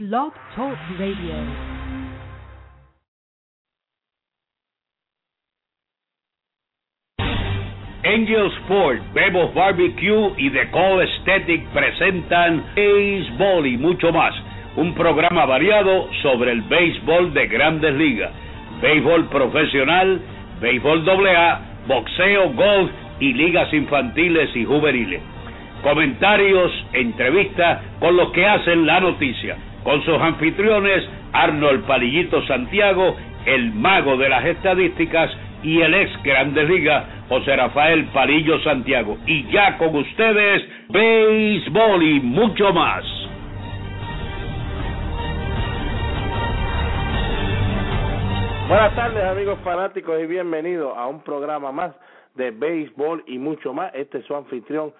Blog Talk Radio. Angel Sport, Bebo's Barbecue y The Call Aesthetic presentan Béisbol y mucho más. Un programa variado sobre el béisbol de grandes ligas, béisbol profesional, béisbol AA, boxeo, golf y ligas infantiles y juveniles. Comentarios, entrevistas con los que hacen la noticia. Con sus anfitriones Arnold Palillito Santiago, el mago de las estadísticas y el ex Grandes Ligas, José Rafael Palillo Santiago. Y ya con ustedes, béisbol y mucho más. Buenas tardes amigos fanáticos y bienvenidos a un programa más de béisbol y mucho más. Este es su anfitrión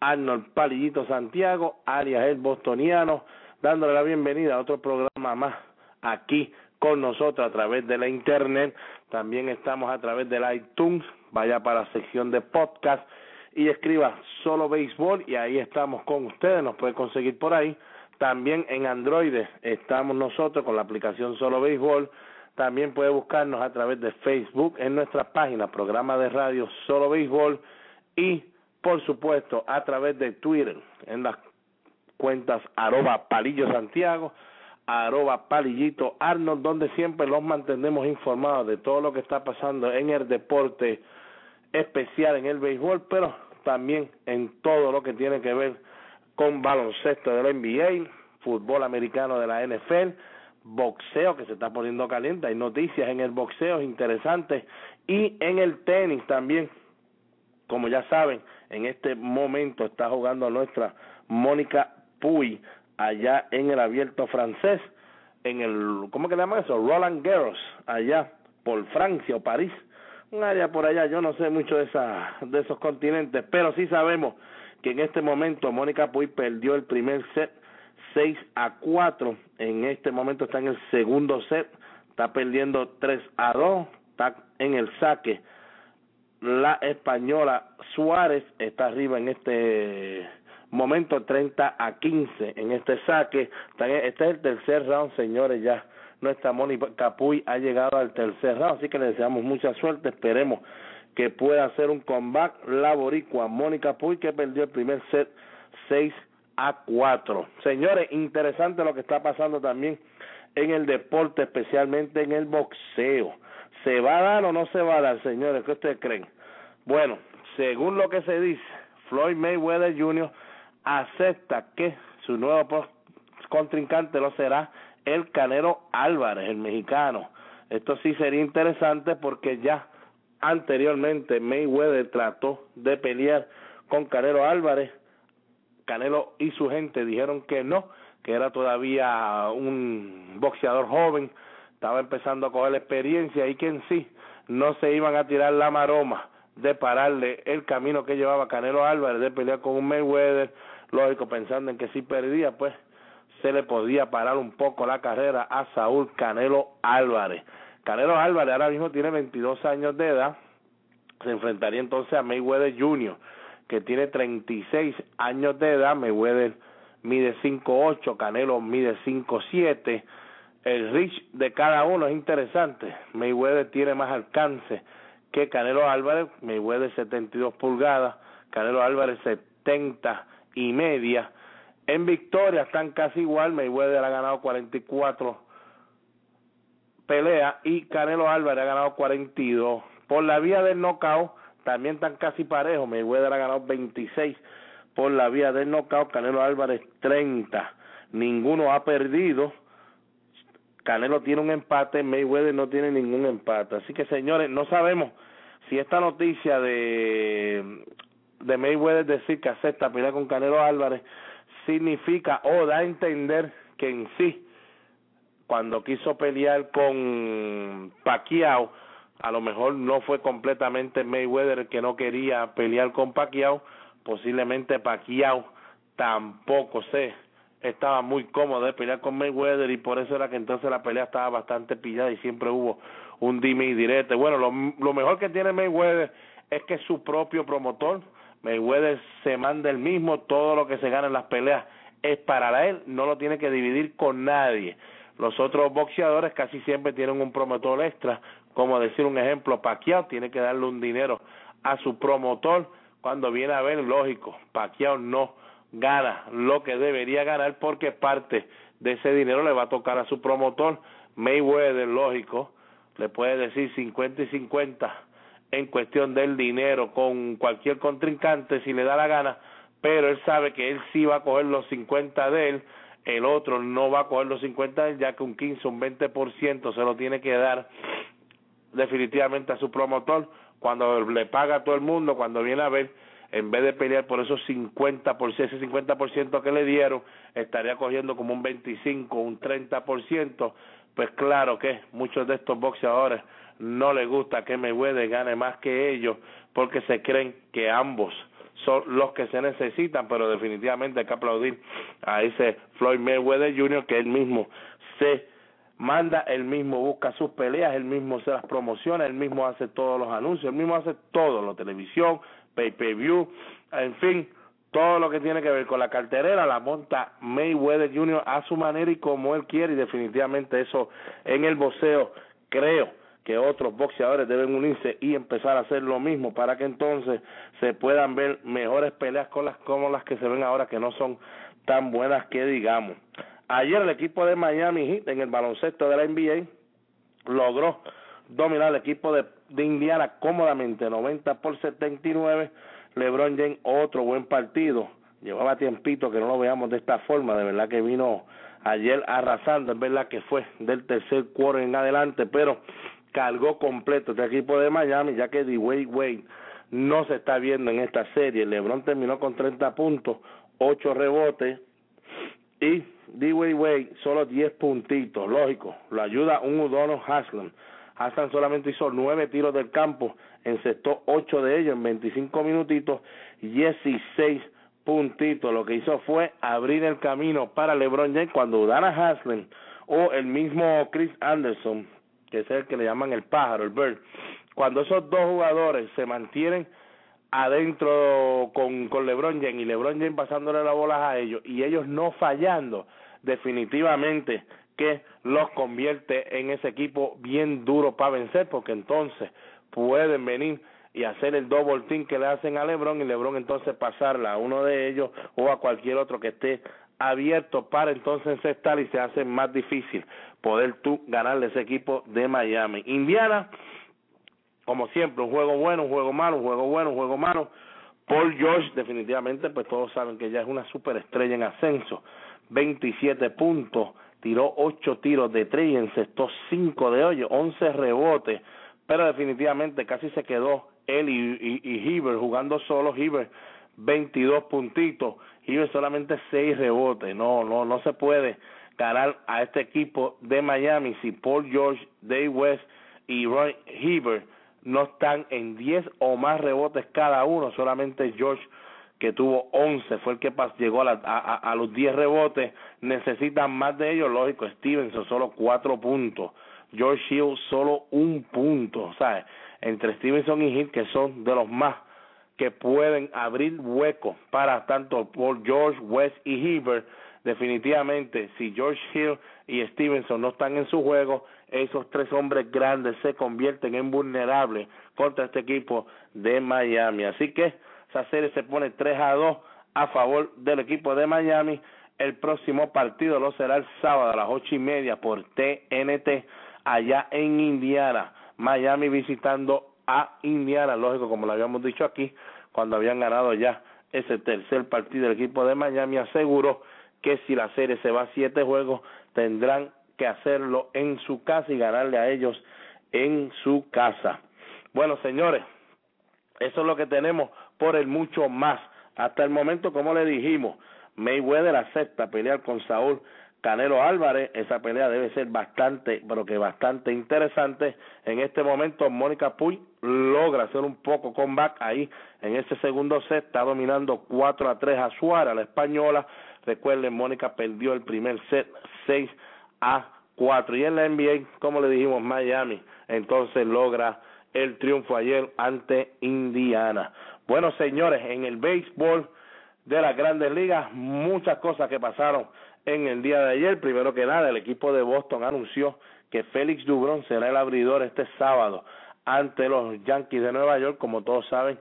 Arnold Palillito Santiago, alias el bostoniano, dándole la bienvenida a otro programa más aquí con nosotros a través de la internet. También estamos a través del iTunes. Vaya para la sección de podcast y escriba solo béisbol y ahí estamos con ustedes. Nos puede conseguir por ahí. También en Android estamos nosotros con la aplicación solo béisbol. También puede buscarnos a través de Facebook en nuestra página, programa de radio Solo Béisbol y por supuesto a través de Twitter en las cuentas arroba palillo Santiago, arroba palillito Arnold, donde siempre los mantenemos informados de todo lo que está pasando en el deporte especial en el béisbol, pero también en todo lo que tiene que ver con baloncesto de la NBA, fútbol americano de la NFL, boxeo que se está poniendo caliente, hay noticias en el boxeo interesantes y en el tenis también. Como ya saben, en este momento está jugando nuestra Mónica Puy allá en el abierto francés, en el, ¿cómo que le llaman eso? Roland Garros, allá por Francia o París, un área por allá, yo no sé mucho de, esa, de esos continentes, pero sí sabemos que en este momento Mónica Puy perdió el primer set 6 a 4. En este momento está en el segundo set. Está perdiendo 3 a 2. Está en el saque. La española Suárez está arriba en este momento 30 a 15 en este saque. Este es el tercer round, señores, ya. Nuestra Mónica Capuy ha llegado al tercer round, así que le deseamos mucha suerte. Esperemos que pueda hacer un comeback la boricua Mónica Puy que perdió el primer set 6 a 4. Señores, interesante lo que está pasando también en el deporte, especialmente en el boxeo. ¿Se va a dar o no se va a dar, señores? ¿Qué ustedes creen? Bueno, según lo que se dice, Floyd Mayweather Jr. acepta que su nuevo contrincante lo será el Canelo Álvarez, el mexicano. Esto sí sería interesante porque ya anteriormente Mayweather trató de pelear con Canelo Álvarez Canelo y su gente dijeron que no, que era todavía un boxeador joven, estaba empezando a coger la experiencia y que en sí no se iban a tirar la maroma de pararle el camino que llevaba Canelo Álvarez de pelear con un Mayweather, lógico pensando en que si perdía pues se le podía parar un poco la carrera a Saúl Canelo Álvarez. Canelo Álvarez ahora mismo tiene 22 años de edad, se enfrentaría entonces a Mayweather Jr que tiene 36 años de edad, Mayweather mide 5'8, Canelo mide 5'7. El reach de cada uno es interesante. Mayweather tiene más alcance que Canelo Álvarez, Mayweather 72 pulgadas, Canelo Álvarez 70 y media. En victoria están casi igual, Mayweather ha ganado 44 peleas y Canelo Álvarez ha ganado 42. Por la vía del knockout, también están casi parejos. Mayweather ha ganado 26 por la vía del knockout, Canelo Álvarez 30. Ninguno ha perdido. Canelo tiene un empate, Mayweather no tiene ningún empate. Así que señores, no sabemos si esta noticia de de Mayweather decir que acepta pelear con Canelo Álvarez significa o da a entender que en sí cuando quiso pelear con Pacquiao a lo mejor no fue completamente Mayweather que no quería pelear con Pacquiao, posiblemente Pacquiao tampoco sé, estaba muy cómodo de pelear con Mayweather y por eso era que entonces la pelea estaba bastante pillada y siempre hubo un dime y direte. Bueno, lo, lo mejor que tiene Mayweather es que su propio promotor, Mayweather se manda el mismo, todo lo que se gana en las peleas es para él, no lo tiene que dividir con nadie. Los otros boxeadores casi siempre tienen un promotor extra, como decir un ejemplo, Pacquiao tiene que darle un dinero a su promotor cuando viene a ver, lógico, Pacquiao no gana lo que debería ganar porque parte de ese dinero le va a tocar a su promotor. Mayweather, lógico, le puede decir 50 y 50 en cuestión del dinero con cualquier contrincante si le da la gana, pero él sabe que él sí va a coger los 50 de él, el otro no va a coger los 50 de él, ya que un 15, un 20% se lo tiene que dar definitivamente a su promotor cuando le paga a todo el mundo, cuando viene a ver, en vez de pelear por esos 50%, por ese 50% que le dieron, estaría cogiendo como un 25, un 30%, pues claro que muchos de estos boxeadores no les gusta que Mayweather gane más que ellos porque se creen que ambos son los que se necesitan, pero definitivamente hay que aplaudir a ese Floyd Mayweather Jr. que él mismo se manda, él mismo busca sus peleas, él mismo se las promociona, él mismo hace todos los anuncios, él mismo hace todo, la televisión, pay-per-view, en fin, todo lo que tiene que ver con la carterera la monta Mayweather Jr. a su manera y como él quiere y definitivamente eso en el boxeo creo que otros boxeadores deben unirse y empezar a hacer lo mismo para que entonces se puedan ver mejores peleas con las como las que se ven ahora que no son tan buenas que digamos. Ayer el equipo de Miami Heat en el baloncesto de la NBA logró dominar el equipo de, de Indiana cómodamente 90 por 79. LeBron James otro buen partido. Llevaba tiempito que no lo veamos de esta forma, de verdad que vino ayer arrasando, es verdad que fue del tercer cuarto en adelante, pero cargó completo este equipo de Miami, ya que D-Wade Wade no se está viendo en esta serie. LeBron terminó con 30 puntos, 8 rebotes y D-Wade Wade solo 10 puntitos. Lógico, lo ayuda un Udono Haslam. Haslam solamente hizo 9 tiros del campo, encestó 8 de ellos en 25 minutitos, 16 puntitos. Lo que hizo fue abrir el camino para LeBron James cuando Udana Haslam o el mismo Chris Anderson que es el que le llaman el pájaro, el bird, cuando esos dos jugadores se mantienen adentro con, con LeBron James y LeBron James pasándole la bola a ellos y ellos no fallando, definitivamente que los convierte en ese equipo bien duro para vencer, porque entonces pueden venir y hacer el double team que le hacen a LeBron y LeBron entonces pasarla a uno de ellos o a cualquier otro que esté abierto para entonces estar y se hace más difícil poder tú ganarle ese equipo de Miami. Indiana, como siempre, un juego bueno, un juego malo, un juego bueno, un juego malo. Paul George, definitivamente, pues todos saben que ya es una superestrella en ascenso. 27 puntos, tiró 8 tiros de 3 y encestó 5 de hoyo, 11 rebotes, pero definitivamente casi se quedó él y, y, jugando solo. Heber 22 puntitos Heber solamente 6 rebotes. No, no, no se puede ganar a este equipo de Miami si Paul George, Dave West y Roy Heber no están en 10 o más rebotes cada uno. Solamente George que tuvo 11 fue el que llegó a, a, a, los 10 rebotes. Necesitan más de ellos, lógico. Stevenson solo 4 puntos. George Hill solo un punto. ¿sabes? Entre Stevenson y Hill, que son de los más que pueden abrir hueco para tanto por George, West y Heber. Definitivamente, si George Hill y Stevenson no están en su juego, esos tres hombres grandes se convierten en vulnerables contra este equipo de Miami. Así que esa serie se pone 3 a 2 a favor del equipo de Miami. El próximo partido lo será el sábado a las ocho y media por TNT allá en Indiana. Miami visitando a Indiana, lógico, como lo habíamos dicho aquí, cuando habían ganado ya ese tercer partido del equipo de Miami, aseguró que si la serie se va a siete juegos, tendrán que hacerlo en su casa y ganarle a ellos en su casa. Bueno, señores, eso es lo que tenemos por el mucho más. Hasta el momento, como le dijimos, Mayweather acepta pelear con Saúl Canelo Álvarez, esa pelea debe ser bastante, pero que bastante interesante. En este momento, Mónica Puy logra hacer un poco comeback ahí en ese segundo set, está dominando 4 a 3 a Suárez, la española. Recuerden, Mónica perdió el primer set 6 a 4. Y en la NBA, como le dijimos, Miami, entonces logra el triunfo ayer ante Indiana. Bueno, señores, en el béisbol de las grandes ligas, muchas cosas que pasaron en el día de ayer. Primero que nada, el equipo de Boston anunció que Félix Dubrón será el abridor este sábado ante los Yankees de Nueva York. Como todos saben,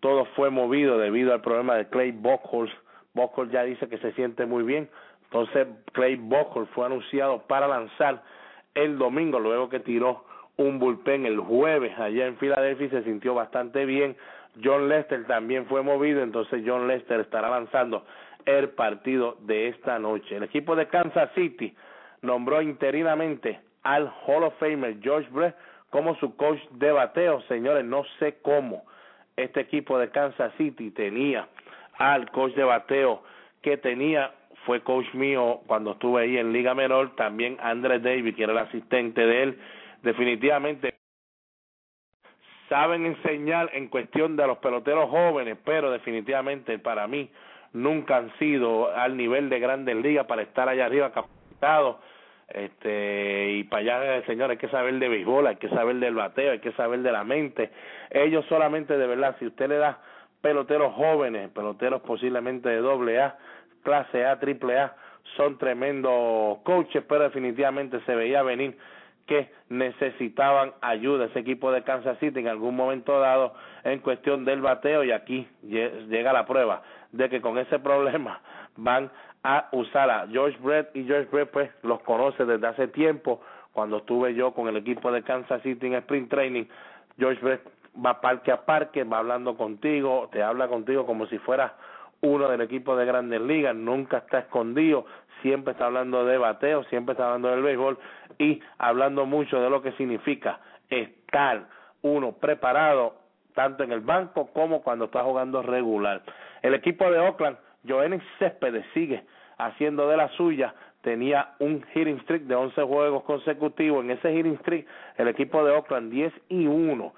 todo fue movido debido al problema de Clay Buchholz. Buchholz ya dice que se siente muy bien. Entonces, Clay Buchholz fue anunciado para lanzar el domingo, luego que tiró un bullpen el jueves allá en Filadelfia y se sintió bastante bien. John Lester también fue movido, entonces John Lester estará lanzando el partido de esta noche. El equipo de Kansas City nombró interinamente al Hall of Famer George Brett como su coach de bateo. Señores, no sé cómo este equipo de Kansas City tenía al coach de bateo que tenía, fue coach mío cuando estuve ahí en Liga Menor, también Andrés David, que era el asistente de él. Definitivamente saben enseñar en cuestión de los peloteros jóvenes, pero definitivamente para mí nunca han sido al nivel de grandes ligas para estar allá arriba capacitados. Este y para allá señor hay que saber de béisbol hay que saber del bateo hay que saber de la mente. Ellos solamente de verdad si usted le da peloteros jóvenes peloteros posiblemente de doble A clase A triple A son tremendos coaches pero definitivamente se veía venir que necesitaban ayuda ese equipo de Kansas City en algún momento dado en cuestión del bateo y aquí llega la prueba de que con ese problema van a usar a George Brett y George Brett pues los conoce desde hace tiempo. Cuando estuve yo con el equipo de Kansas City en Sprint Training George Brett va parque a parque va hablando contigo te habla contigo como si fuera uno del equipo de Grandes Ligas nunca está escondido siempre está hablando de bateo siempre está hablando del béisbol y hablando mucho de lo que significa estar uno preparado tanto en el banco como cuando está jugando regular el equipo de Oakland Joenny Céspedes sigue haciendo de la suya, tenía un hitting streak de 11 juegos consecutivos. En ese hitting streak, el equipo de Oakland 10 y 1.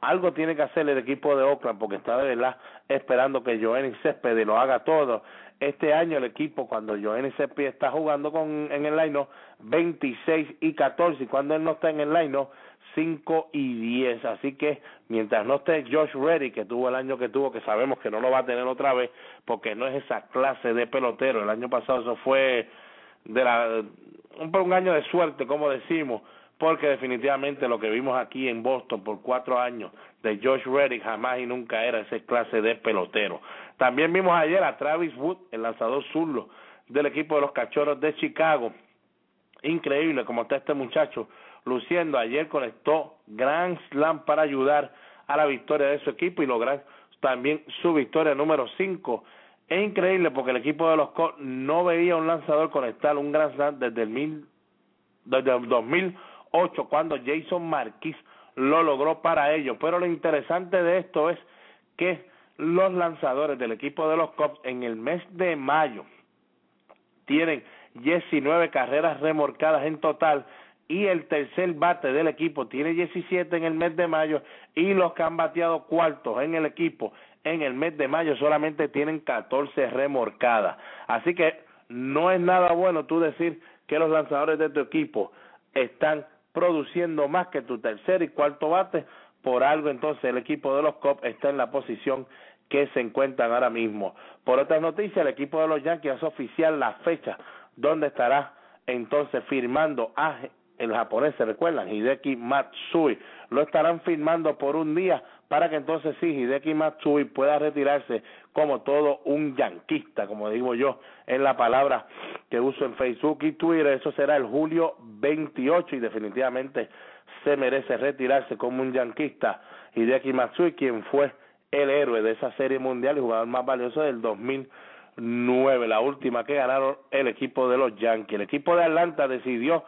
Algo tiene que hacer el equipo de Oakland porque está de verdad esperando que Joenny Céspedes lo haga todo. Este año el equipo, cuando Joenny Céspedes está jugando con, en el line 26 y 14, y cuando él no está en el line 5 y 10. Así que mientras no esté Josh Reddy, que tuvo el año que tuvo, que sabemos que no lo va a tener otra vez, porque no es esa clase de pelotero. El año pasado eso fue de la un, un año de suerte, como decimos, porque definitivamente lo que vimos aquí en Boston por cuatro años de Josh Reddick jamás y nunca era esa clase de pelotero. También vimos ayer a Travis Wood, el lanzador zurdo del equipo de los Cachorros de Chicago. Increíble como está este muchacho luciendo. Ayer conectó Grand Slam para ayudar a la victoria de su equipo y lograr también su victoria número 5. Es increíble porque el equipo de los Colts no veía un lanzador conectar un Grand Slam desde el, mil, desde el 2008 cuando Jason Marquis lo logró para ellos. Pero lo interesante de esto es que los lanzadores del equipo de los Cubs en el mes de mayo tienen 19 carreras remorcadas en total y el tercer bate del equipo tiene 17 en el mes de mayo y los que han bateado cuartos en el equipo en el mes de mayo solamente tienen 14 remorcadas. Así que no es nada bueno tú decir que los lanzadores de tu equipo están produciendo más que tu tercer y cuarto bate, por algo entonces el equipo de los Cubs está en la posición que se encuentran ahora mismo. Por otras noticias, el equipo de los Yankees hace oficial la fecha donde estará entonces firmando a el japonés, ¿se recuerdan? Hideki Matsui. Lo estarán firmando por un día para que entonces sí, Hideki Matsui pueda retirarse como todo un yanquista, como digo yo, en la palabra que uso en Facebook y Twitter. Eso será el julio 28 y definitivamente se merece retirarse como un yanquista. Hideki Matsui, quien fue el héroe de esa serie mundial y jugador más valioso del 2009, la última que ganaron el equipo de los Yankees. El equipo de Atlanta decidió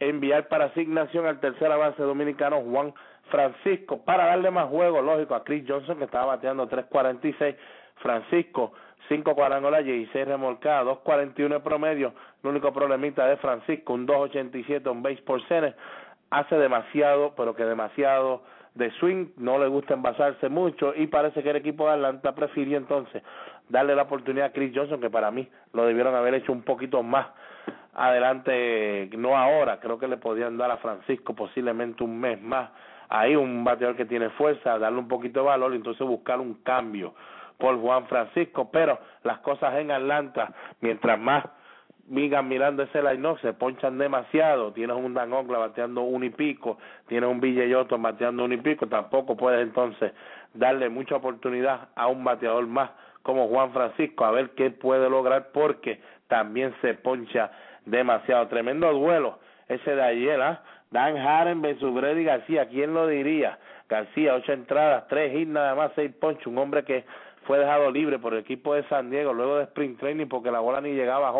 enviar para asignación al tercer avance dominicano Juan Francisco para darle más juego, lógico, a Chris Johnson que estaba bateando 3.46. Francisco, 5 cuadrangulas, 16 remolcadas, 2.41 de promedio. El único problemita de Francisco, un 2.87, un base por cene. Hace demasiado, pero que demasiado de swing, no le gusta envasarse mucho y parece que el equipo de Atlanta prefirió entonces darle la oportunidad a Chris Johnson, que para mí lo debieron haber hecho un poquito más adelante, no ahora, creo que le podían dar a Francisco posiblemente un mes más, ahí un bateador que tiene fuerza, darle un poquito de valor y entonces buscar un cambio por Juan Francisco, pero las cosas en Atlanta, mientras más migan mirando ese line se ponchan demasiado, tienes un Dan Ogla bateando un y pico, tienes un Villeyoto bateando un y pico, tampoco puedes entonces darle mucha oportunidad a un bateador más como Juan Francisco a ver qué puede lograr porque también se poncha demasiado. Tremendo duelo ese de ayer, ¿ah? Dan Haren versus Brady García, ¿quién lo diría? García, ocho entradas, tres hits nada más, seis ponchos, un hombre que fue dejado libre por el equipo de San Diego luego de sprint training porque la bola ni llegaba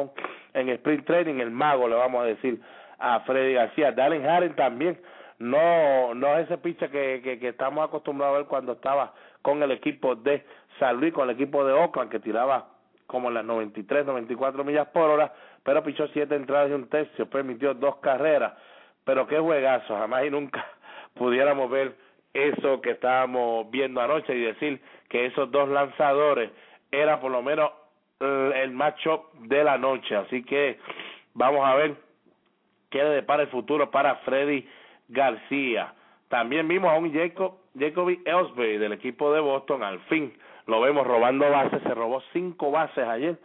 en sprint training, el mago le vamos a decir a Freddy García. Dalen Haren también, no no es ese pitcher que, que, que estamos acostumbrados a ver cuando estaba con el equipo de San Luis, con el equipo de Oakland, que tiraba como las 93, 94 millas por hora, pero pichó siete entradas y un tercio, permitió dos carreras, pero qué juegazo, jamás y nunca pudiéramos ver eso que estábamos viendo anoche y decir que esos dos lanzadores era por lo menos el matchup de la noche. Así que vamos a ver qué le depara el futuro para Freddy García. También vimos a un Jacob, Jacoby Ellsbury del equipo de Boston. Al fin lo vemos robando bases. Se robó cinco bases ayer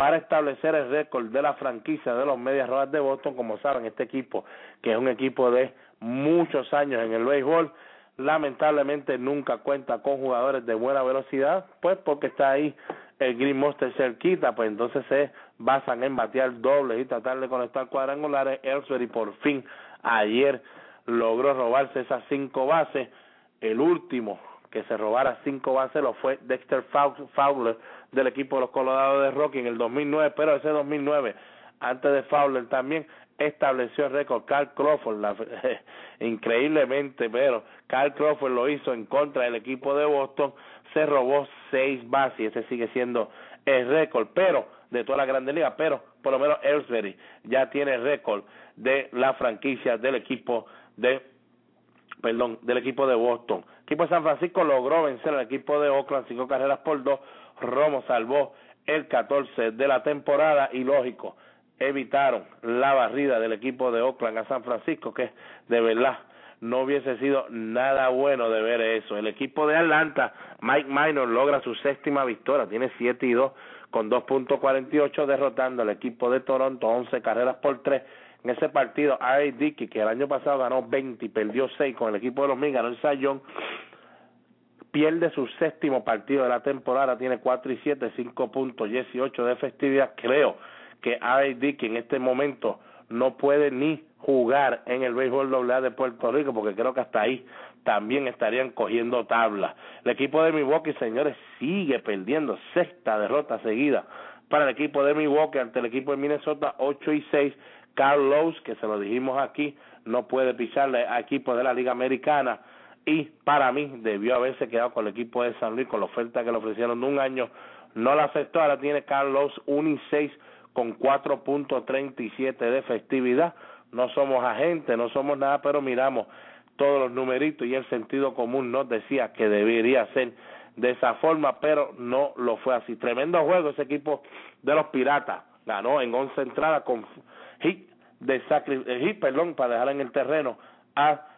para establecer el récord de la franquicia de los Medias Rojas de Boston. Como saben, este equipo, que es un equipo de muchos años en el béisbol, lamentablemente nunca cuenta con jugadores de buena velocidad, pues porque está ahí el Green Monster cerquita, pues entonces se basan en batear dobles y tratar de conectar cuadrangulares. Ellsbury por fin ayer logró robarse esas cinco bases. El último que se robara cinco bases lo fue Dexter Fowler del equipo de los Colorados de Rocky en el 2009, pero ese 2009, antes de Fowler también, estableció el récord Carl Crawford, la, increíblemente, pero Carl Crawford lo hizo en contra del equipo de Boston, se robó seis bases y ese sigue siendo el récord, pero de toda la Grande Liga, pero por lo menos Ellsbury ya tiene el récord de la franquicia del equipo de perdón, del equipo de Boston. El equipo de San Francisco logró vencer al equipo de Oakland cinco carreras por dos. Romo salvó el 14 de la temporada y lógico, evitaron la barrida del equipo de Oakland a San Francisco, que de verdad no hubiese sido nada bueno de ver eso. El equipo de Atlanta, Mike Minor, logra su séptima victoria, tiene 7 y 2 con 2.48 derrotando al equipo de Toronto 11 carreras por 3. En ese partido, Ari Dickey, que el año pasado ganó 20 y perdió 6 con el equipo de los Mets, ganó el Sayón, pierde su séptimo partido de la temporada, tiene 4 y 7, 5 puntos, 18 de festividad. Creo que A.D. que en este momento no puede ni jugar en el béisbol AA de Puerto Rico porque creo que hasta ahí también estarían cogiendo tabla. El equipo de Milwaukee, señores, sigue perdiendo sexta derrota seguida para el equipo de Milwaukee ante el equipo de Minnesota 8 y 6. Carlos, que se lo dijimos aquí, no puede pisarle a equipos de la Liga Americana y para mí debió haberse quedado con el equipo de San Luis con la oferta que le ofrecieron de un año. No la aceptó, ahora tiene Carlos 1 y 6 con 4.37 de festividad. No somos agentes, no somos nada, pero miramos todos los numeritos y el sentido común nos decía que debería ser de esa forma, pero no lo fue así. Tremendo juego ese equipo de los Piratas. Ganó en 11 entradas con hit de sacri eh, perdón, para dejar en el terreno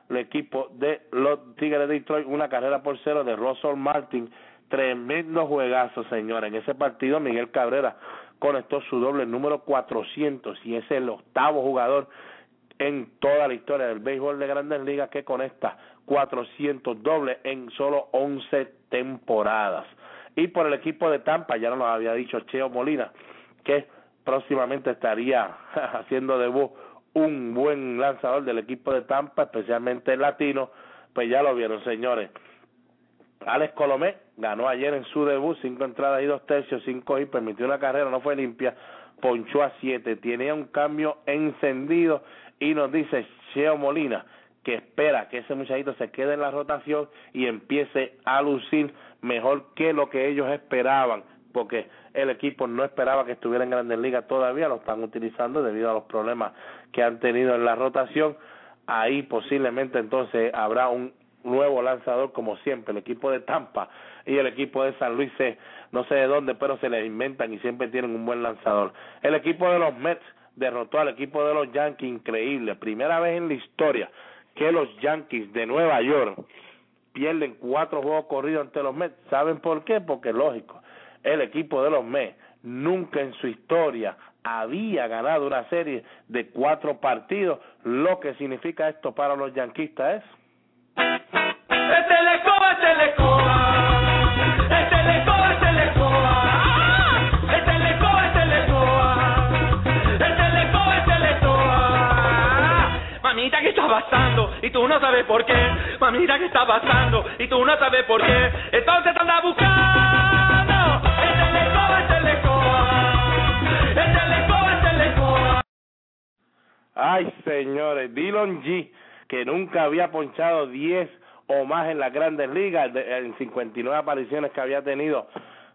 al equipo de los Tigres de Detroit, una carrera por cero de Russell Martin. Tremendo juegazo, señora. En ese partido Miguel Cabrera conectó su doble número 400 y es el octavo jugador en toda la historia del béisbol de Grandes Ligas que conecta 400 dobles en solo 11 temporadas. Y por el equipo de Tampa, ya nos había dicho Cheo Molina, que próximamente estaría haciendo debut un buen lanzador del equipo de Tampa, especialmente el latino, pues ya lo vieron, señores. Alex Colomé ganó ayer en su debut, cinco entradas y dos tercios, cinco y permitió una carrera, no fue limpia, ponchó a siete, tenía un cambio encendido y nos dice Cheo Molina que espera que ese muchachito se quede en la rotación y empiece a lucir mejor que lo que ellos esperaban, porque el equipo no esperaba que estuviera en Grandes Ligas todavía, lo están utilizando debido a los problemas que han tenido en la rotación. Ahí posiblemente entonces habrá un nuevo lanzador como siempre, el equipo de Tampa y el equipo de San Luis, no sé de dónde, pero se les inventan y siempre tienen un buen lanzador. El equipo de los Mets derrotó al equipo de los Yankees, increíble, primera vez en la historia que los Yankees de Nueva York pierden cuatro juegos corridos ante los Mets. ¿Saben por qué? Porque lógico, el equipo de los Mets nunca en su historia había ganado una serie de cuatro partidos. Lo que significa esto para los yanquistas es... Mamita, ¿qué está pasando? Y tú no sabes por qué. Mamita, ¿qué está pasando? Y tú no sabes por qué. Entonces anda buscando. Ay, señores, Dylan G, que nunca había ponchado 10 o más en las grandes ligas, en 59 apariciones que había tenido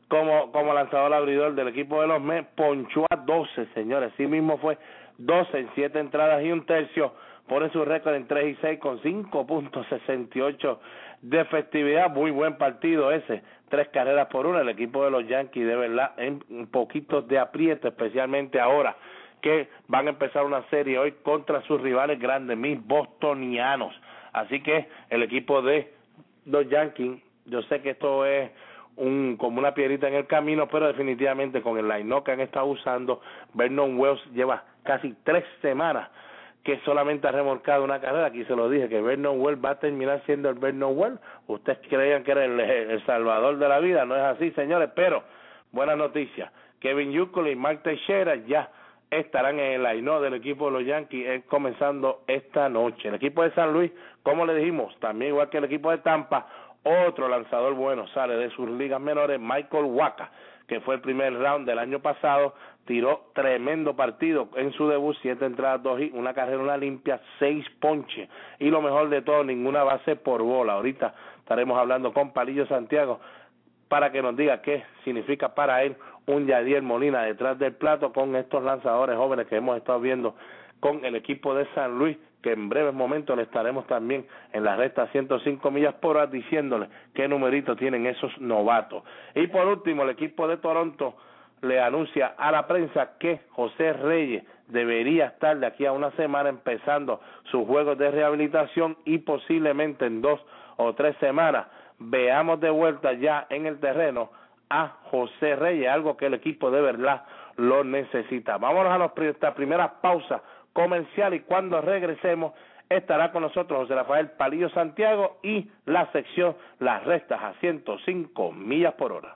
como, como lanzador abridor del equipo de los Mets, ponchó a 12, señores. Sí mismo fue 12 en 7 entradas y un tercio. Pone su récord en 3 y 6 con 5.68 de efectividad. Muy buen partido ese. Tres carreras por una. El equipo de los Yankees, de verdad, en un poquito de aprieto, especialmente ahora que van a empezar una serie hoy contra sus rivales grandes, mis bostonianos. Así que el equipo de los Yankees, yo sé que esto es un como una piedrita en el camino, pero definitivamente con el line que han estado usando, Vernon Wells lleva casi tres semanas que solamente ha remolcado una carrera, aquí se lo dije, que Vernon Wells va a terminar siendo el Vernon Wells, ustedes creían que era el, salvador de la vida, no es así señores, pero buena noticia, Kevin Yukol y Mark Teixeira ya estarán en el aino del equipo de los Yankees comenzando esta noche. El equipo de San Luis, como le dijimos, también igual que el equipo de Tampa, otro lanzador bueno sale de sus ligas menores, Michael Waka, que fue el primer round del año pasado, tiró tremendo partido en su debut, siete entradas, dos y una carrera, una limpia, seis ponches y lo mejor de todo, ninguna base por bola. Ahorita estaremos hablando con Palillo Santiago para que nos diga qué significa para él un Yadier Molina detrás del plato con estos lanzadores jóvenes que hemos estado viendo con el equipo de San Luis, que en breves momentos le estaremos también en la recta 105 millas por hora diciéndole qué numerito tienen esos novatos. Y por último, el equipo de Toronto le anuncia a la prensa que José Reyes debería estar de aquí a una semana empezando sus juegos de rehabilitación y posiblemente en dos o tres semanas veamos de vuelta ya en el terreno a José Reyes, algo que el equipo de verdad lo necesita. Vámonos a nuestra primera pausa comercial y cuando regresemos estará con nosotros José Rafael Palillo Santiago y la sección Las Restas a 105 millas por hora.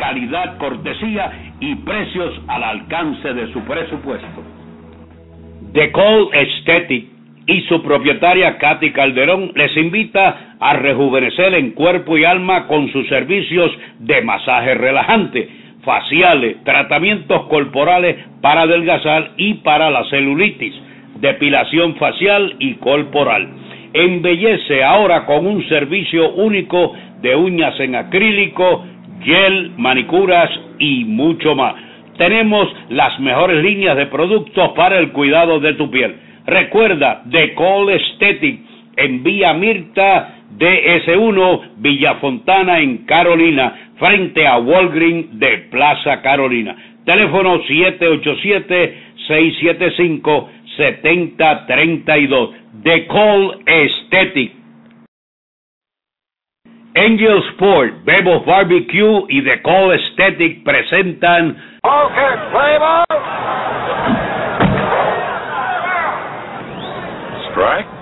calidad, cortesía y precios al alcance de su presupuesto. The Call Aesthetic y su propietaria Katy Calderón les invita a rejuvenecer en cuerpo y alma con sus servicios de masaje relajante, faciales, tratamientos corporales para adelgazar y para la celulitis, depilación facial y corporal. Embellece ahora con un servicio único de uñas en acrílico, gel, manicuras y mucho más. Tenemos las mejores líneas de productos para el cuidado de tu piel. Recuerda, The Call Aesthetic en Vía Mirta DS1 Villafontana en Carolina, frente a Walgreen de Plaza Carolina. Teléfono 787-675-7032. The Call Aesthetic Angel Sport, Bebo Barbecue y The Call Aesthetic presentan Okay, play ball. Strike.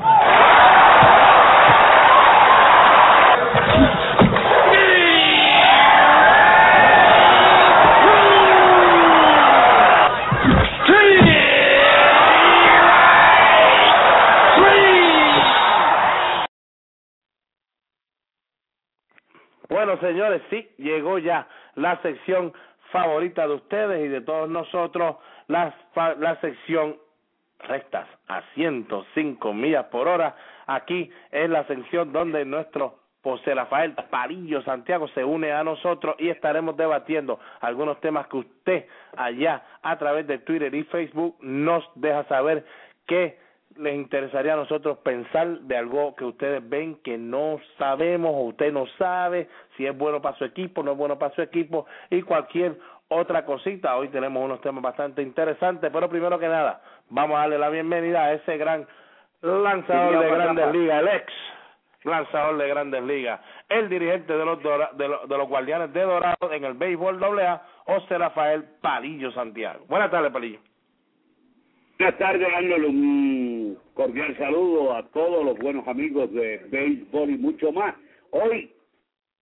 Bueno, señores, sí, llegó ya la sección favorita de ustedes y de todos nosotros, la, la sección rectas a 105 millas por hora. Aquí es la sección donde nuestro José Rafael Parillo Santiago se une a nosotros y estaremos debatiendo algunos temas que usted allá a través de Twitter y Facebook nos deja saber que les interesaría a nosotros pensar de algo que ustedes ven que no sabemos o usted no sabe si es bueno para su equipo, no es bueno para su equipo y cualquier otra cosita. Hoy tenemos unos temas bastante interesantes, pero primero que nada, vamos a darle la bienvenida a ese gran lanzador de grandes ligas, el ex lanzador de grandes ligas, el dirigente de los, Dora- de, los, de los guardianes de Dorado en el béisbol AA, José Rafael Palillo Santiago. Buenas tardes, Palillo. Buenas tardes, Arnold. Un cordial saludo a todos los buenos amigos de béisbol y mucho más. Hoy,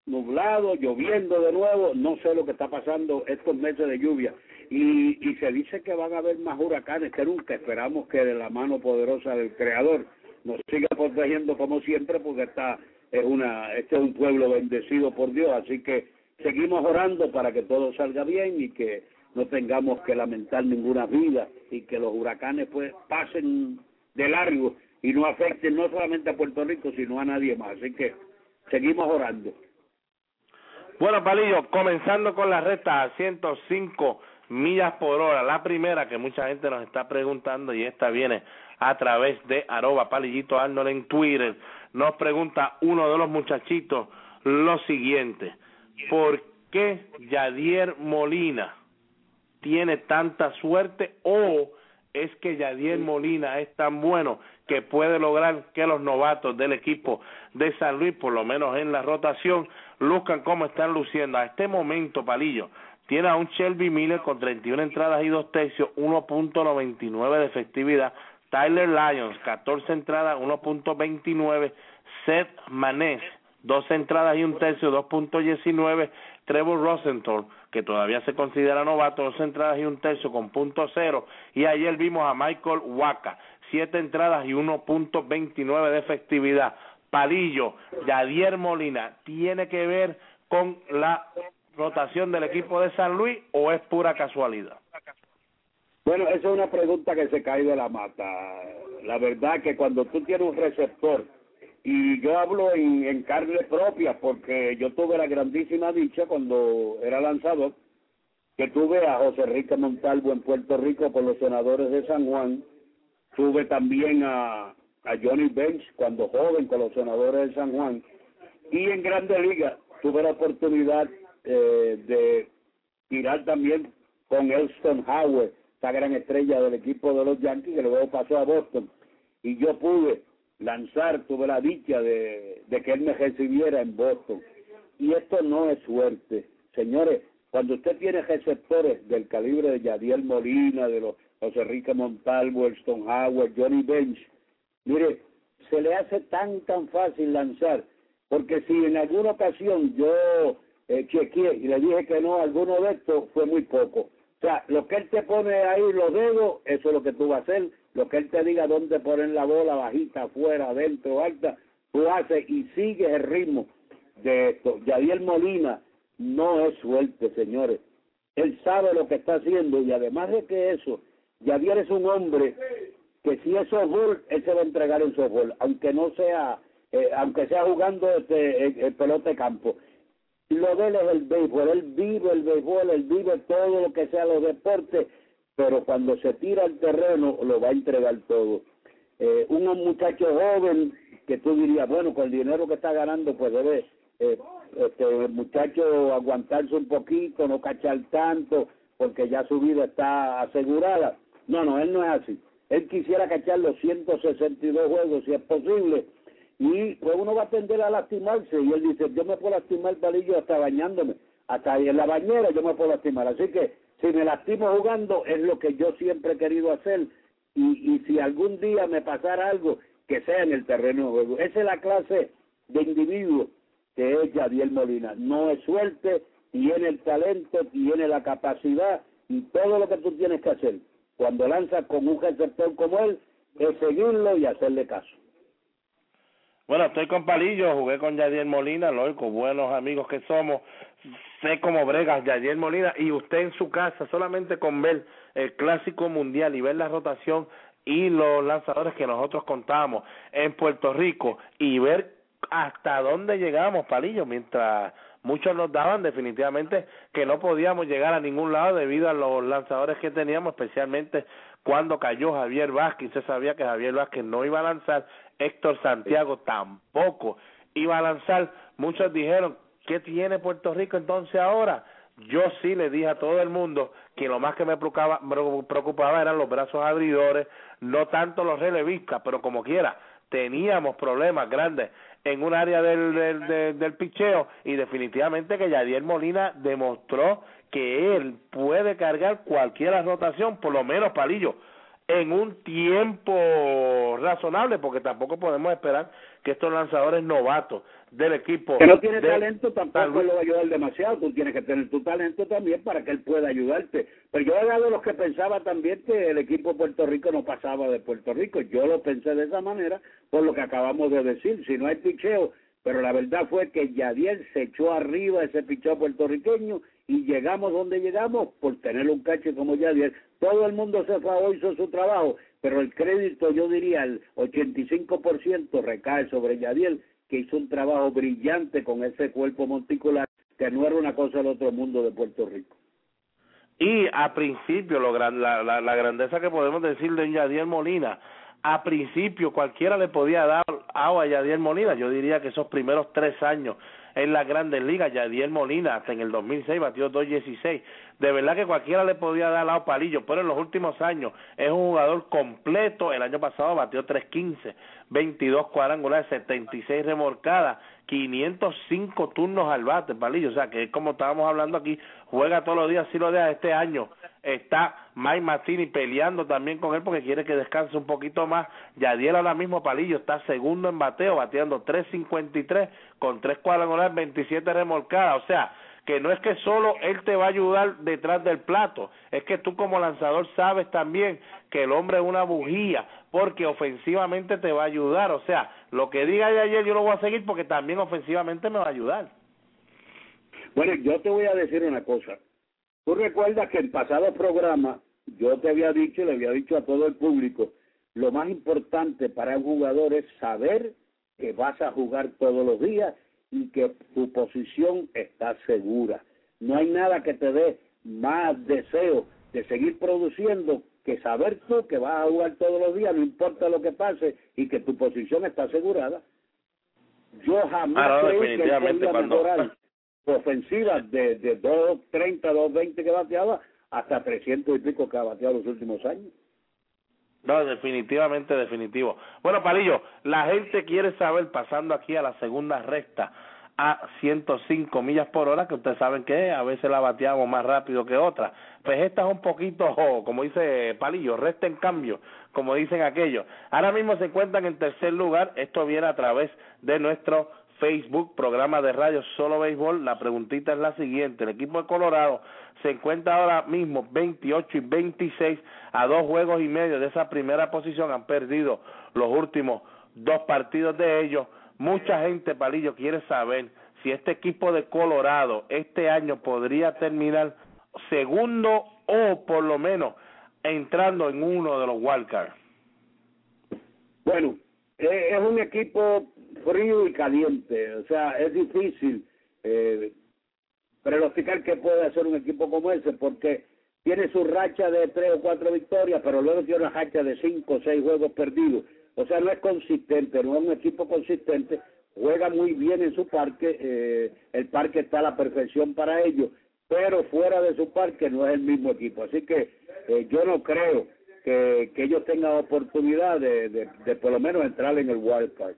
nublado, lloviendo de nuevo, no sé lo que está pasando estos meses de lluvia. Y, y se dice que van a haber más huracanes que nunca. Esperamos que de la mano poderosa del Creador nos siga protegiendo como siempre, porque esta es una, este es un pueblo bendecido por Dios. Así que seguimos orando para que todo salga bien y que no tengamos que lamentar ninguna vida y que los huracanes pues pasen de largo y no afecten no solamente a Puerto Rico sino a nadie más así que seguimos orando Bueno, Palillo, comenzando con la recta a 105 millas por hora. La primera que mucha gente nos está preguntando y esta viene a través de arroba palillito Arnold en Twitter. Nos pregunta uno de los muchachitos lo siguiente. ¿Por qué Yadier Molina tiene tanta suerte o es que Yadier Molina es tan bueno que puede lograr que los novatos del equipo de San Luis, por lo menos en la rotación, luzcan como están luciendo. A este momento, Palillo, tiene a un Shelby Miller con 31 entradas y dos tercios, 1.99 de efectividad. Tyler Lyons, 14 entradas, 1.29. Seth Maness, 12 entradas y un tercio, 2.19. Trevor Rosenthal, que todavía se considera novato, 12 entradas y un tercio con punto cero. Y ayer vimos a Michael Waka, 7 entradas y 1.29 de efectividad. Palillo, Yadier Molina, ¿tiene que ver con la rotación del equipo de San Luis o es pura casualidad? bueno esa es una pregunta que se cae de la mata la verdad que cuando tú tienes un receptor y yo hablo en, en carne propia porque yo tuve la grandísima dicha cuando era lanzador que tuve a José Enrique Montalvo en Puerto Rico con los senadores de San Juan, tuve también a, a Johnny Bench cuando joven con los senadores de San Juan, y en Grande Liga tuve la oportunidad eh, de tirar también con Elston Howard, esta gran estrella del equipo de los Yankees que luego pasó a Boston, y yo pude lanzar, tuve la dicha de, que él me recibiera en Boston. Y esto no es suerte. Señores, cuando usted tiene receptores del calibre de Yadiel Molina, de los José Enrique Montalvo, Elston Howard, Johnny Bench, mire, se le hace tan, tan fácil lanzar, porque si en alguna ocasión yo eh, chequeé y le dije que no, alguno de estos fue muy poco. O sea, lo que él te pone ahí, los dedos, eso es lo que tú vas a hacer. Lo que él te diga dónde poner la bola, bajita, afuera, adentro, alta, tú haces y sigues el ritmo de esto. Yadiel Molina no es suerte, señores. Él sabe lo que está haciendo y además de que eso, Yadier es un hombre que si es softball, él se va a entregar en softball, aunque no sea, eh, aunque sea jugando este, el, el pelota de campo. Lo de él es el béisbol, él vive el béisbol, él vive todo lo que sea los deportes, pero cuando se tira al terreno lo va a entregar todo. Eh, un muchacho joven que tú dirías, bueno, con el dinero que está ganando, pues debe eh, este, muchacho aguantarse un poquito, no cachar tanto, porque ya su vida está asegurada. No, no, él no es así. Él quisiera cachar los 162 juegos si es posible y pues uno va a tender a lastimarse y él dice, yo me puedo lastimar palillo hasta bañándome, hasta ahí en la bañera yo me puedo lastimar, así que si me lastimo jugando es lo que yo siempre he querido hacer y, y si algún día me pasara algo, que sea en el terreno de juego. Esa es la clase de individuo que es Yadiel Molina. No es suerte, tiene el talento, tiene la capacidad y todo lo que tú tienes que hacer cuando lanzas con un receptor como él es seguirlo y hacerle caso. Bueno, estoy con Palillo, jugué con Yadiel Molina, lógico, buenos amigos que somos, sé cómo bregas Yadiel Molina y usted en su casa, solamente con ver el clásico mundial y ver la rotación y los lanzadores que nosotros contamos en Puerto Rico y ver hasta dónde llegamos, Palillo, mientras muchos nos daban definitivamente que no podíamos llegar a ningún lado debido a los lanzadores que teníamos, especialmente cuando cayó Javier Vázquez, se sabía que Javier Vázquez no iba a lanzar, Héctor Santiago tampoco iba a lanzar, muchos dijeron, ¿qué tiene Puerto Rico entonces ahora? Yo sí le dije a todo el mundo que lo más que me preocupaba, preocupaba eran los brazos abridores, no tanto los relevistas, pero como quiera, teníamos problemas grandes en un área del, del, del, del picheo y definitivamente que Yadier Molina demostró que él puede cargar cualquier rotación, por lo menos palillo, en un tiempo razonable, porque tampoco podemos esperar que estos lanzadores novatos del equipo que no tiene talento tampoco lo va a ayudar demasiado. Tú tienes que tener tu talento también para que él pueda ayudarte. Pero yo era de los que pensaba también que el equipo de Puerto Rico no pasaba de Puerto Rico. Yo lo pensé de esa manera por lo que acabamos de decir. Si no hay picheo pero la verdad fue que Yadiel se echó arriba ese picheo puertorriqueño y llegamos donde llegamos por tener un cache como Yadiel todo el mundo se fue hizo su trabajo pero el crédito yo diría el 85% recae sobre Yadiel que hizo un trabajo brillante con ese cuerpo monticular que no era una cosa del otro mundo de Puerto Rico. Y a principio, lo gran, la, la, la grandeza que podemos decir de Yadiel Molina, a principio cualquiera le podía dar agua a Yadiel Molina. Yo diría que esos primeros tres años en las grandes ligas, Yadiel Molina hasta en el 2006 batió 2.16. De verdad que cualquiera le podía dar lado palillo, pero en los últimos años es un jugador completo. El año pasado batió 3.15, 22 cuadrangulares, 76 remorcadas, 505 turnos al bate, palillo. O sea que es como estábamos hablando aquí, juega todos los días, si lo deja este año está Mike Martini peleando también con él porque quiere que descanse un poquito más. Yadiel ahora mismo Palillo está segundo en bateo, bateando 3.53 con tres cuadrangulares, 27 remolcadas. O sea, que no es que solo él te va a ayudar detrás del plato, es que tú como lanzador sabes también que el hombre es una bujía, porque ofensivamente te va a ayudar. O sea, lo que diga de ayer yo lo voy a seguir porque también ofensivamente me va a ayudar. Bueno, yo te voy a decir una cosa. Tú recuerdas que en pasado programa yo te había dicho, le había dicho a todo el público, lo más importante para un jugador es saber que vas a jugar todos los días y que tu posición está segura. No hay nada que te dé más deseo de seguir produciendo que saber tú que vas a jugar todos los días, no importa lo que pase, y que tu posición está asegurada. Yo jamás ah, no, creí que él mejorar ofensivas de, de 2.30, 2.20 que bateaba hasta 300 y pico que ha bateado los últimos años. No, definitivamente, definitivo. Bueno, Palillo, la gente quiere saber, pasando aquí a la segunda recta, a 105 millas por hora, que ustedes saben que a veces la bateamos más rápido que otra. Pues esta es un poquito, como dice Palillo, resta en cambio, como dicen aquellos. Ahora mismo se encuentran en tercer lugar, esto viene a través de nuestro Facebook, programa de radio Solo Béisbol. La preguntita es la siguiente. El equipo de Colorado se encuentra ahora mismo 28 y 26 a dos juegos y medio de esa primera posición. Han perdido los últimos dos partidos de ellos. Mucha gente, Palillo, quiere saber si este equipo de Colorado este año podría terminar segundo o por lo menos entrando en uno de los wildcards. Bueno, es un equipo frío y caliente, o sea, es difícil eh, pronosticar qué puede hacer un equipo como ese, porque tiene su racha de tres o cuatro victorias, pero luego tiene una racha de cinco o seis juegos perdidos. O sea, no es consistente, no es un equipo consistente, juega muy bien en su parque, eh, el parque está a la perfección para ellos, pero fuera de su parque no es el mismo equipo. Así que eh, yo no creo que, que ellos tengan oportunidad de, de, de por lo menos entrar en el wild card.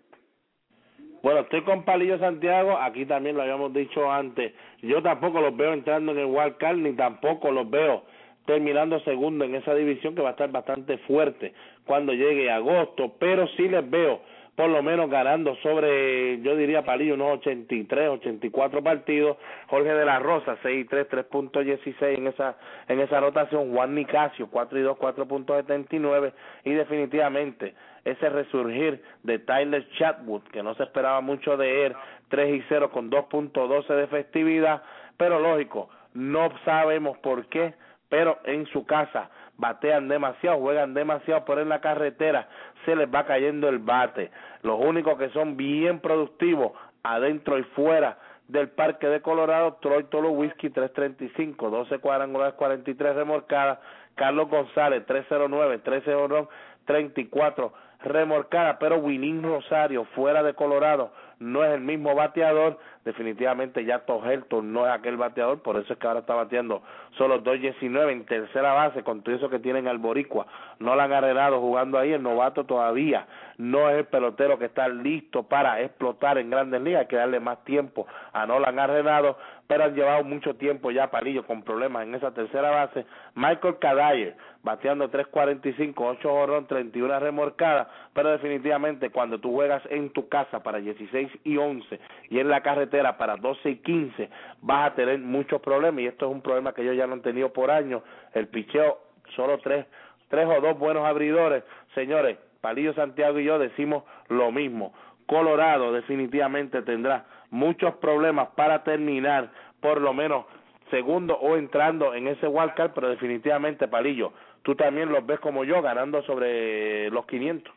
Bueno, estoy con Palillo Santiago, aquí también lo habíamos dicho antes. Yo tampoco los veo entrando en el wild ni tampoco los veo terminando segundo en esa división que va a estar bastante fuerte cuando llegue agosto, pero sí les veo por lo menos ganando sobre, yo diría, Palillo, unos 83, 84 partidos. Jorge de la Rosa, 6 y 3, 3.16 en esa, en esa rotación. Juan Nicasio, 4 y 2, 4.79. Y definitivamente ese resurgir de Tyler Chatwood, que no se esperaba mucho de él, 3 y 0 con 2.12 de festividad. Pero lógico, no sabemos por qué, pero en su casa batean demasiado, juegan demasiado, pero en la carretera se les va cayendo el bate. Los únicos que son bien productivos adentro y fuera del Parque de Colorado, Troy Tolo Whisky 335, 12 cuadrangulares, 43 remorcadas, Carlos González 309, 13 honrón, 34 remorcadas, pero Winning Rosario fuera de Colorado no es el mismo bateador, definitivamente ya Tohelton no es aquel bateador, por eso es que ahora está bateando solo 2.19 en tercera base, con todo eso que tienen al Boricua, no la han arreglado jugando ahí, el novato todavía no es el pelotero que está listo para explotar en grandes ligas, hay que darle más tiempo. A no la han arreglado, pero han llevado mucho tiempo ya Palillo con problemas en esa tercera base, Michael Cadayer bateando 3.45, 8 horrón, 31 remorcadas, pero definitivamente cuando tú juegas en tu casa para 16 y 11 y en la carretera para 12 y 15 vas a tener muchos problemas y esto es un problema que yo ya no he tenido por años. El picheo, solo tres, tres o dos buenos abridores. Señores, Palillo Santiago y yo decimos lo mismo. Colorado definitivamente tendrá muchos problemas para terminar por lo menos segundo o entrando en ese wildcard, pero definitivamente Palillo, tú también los ves como yo ganando sobre los 500.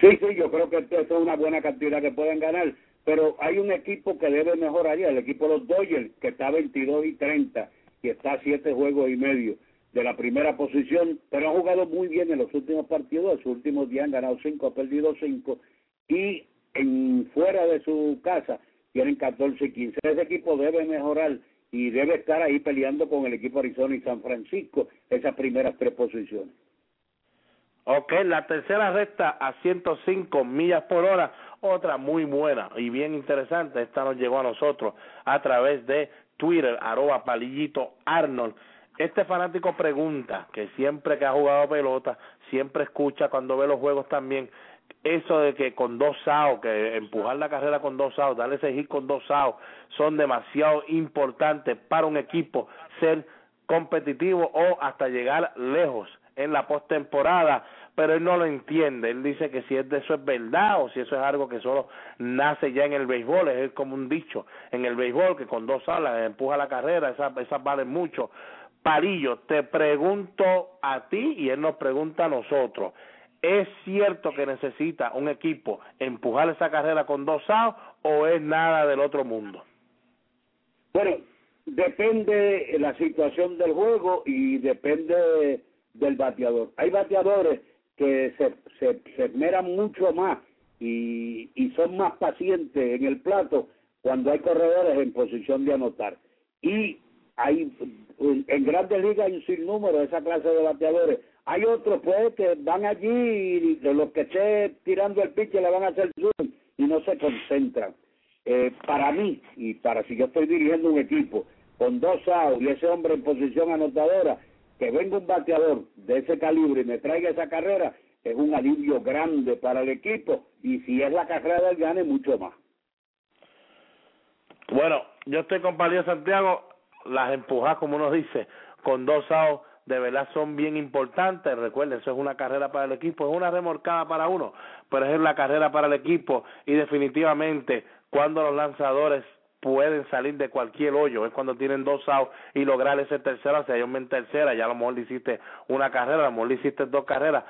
Sí, sí, yo creo que esto es una buena cantidad que pueden ganar, pero hay un equipo que debe mejorar ya, el equipo de los Dodgers, que está 22 y 30 y está a 7 juegos y medio de la primera posición, pero ha jugado muy bien en los últimos partidos, en sus últimos días han ganado 5, ha perdido 5 y en fuera de su casa tienen 14 y 15. Ese equipo debe mejorar y debe estar ahí peleando con el equipo Arizona y San Francisco esas primeras tres posiciones. Ok, la tercera recta a 105 millas por hora, otra muy buena y bien interesante. Esta nos llegó a nosotros a través de Twitter, arroba palillito Arnold. Este fanático pregunta, que siempre que ha jugado pelota, siempre escucha cuando ve los juegos también, eso de que con dos SAO, que empujar la carrera con dos SAO, darle ese hit con dos SAO, son demasiado importantes para un equipo ser competitivo o hasta llegar lejos en la postemporada pero él no lo entiende. Él dice que si es de eso es verdad o si eso es algo que solo nace ya en el béisbol, es como un dicho en el béisbol que con dos alas empuja la carrera, esas, esas valen mucho. Parillo, te pregunto a ti y él nos pregunta a nosotros. ¿Es cierto que necesita un equipo empujar esa carrera con dos outs o es nada del otro mundo? Bueno, depende la situación del juego y depende del bateador. Hay bateadores que se, se, se esmeran mucho más y, y son más pacientes en el plato cuando hay corredores en posición de anotar. Y hay en grandes ligas hay un sinnúmero de esa clase de bateadores. Hay otros pues que van allí y de los que esté tirando el pitch le van a hacer zoom y no se concentran. Eh, para mí, y para si yo estoy dirigiendo un equipo con dos outs y ese hombre en posición anotadora, que venga un bateador de ese calibre y me traiga esa carrera, es un alivio grande para el equipo y si es la carrera del gane, mucho más. Bueno, yo estoy con Palio Santiago, las empujas, como uno dice, con dos outs, de verdad son bien importantes. Recuerden, eso es una carrera para el equipo, es una remorcada para uno, pero es la carrera para el equipo y definitivamente cuando los lanzadores pueden salir de cualquier hoyo, es cuando tienen dos outs y lograr ese tercero, si hay hombre en tercera, ya a lo mejor le hiciste una carrera, a lo mejor le hiciste dos carreras,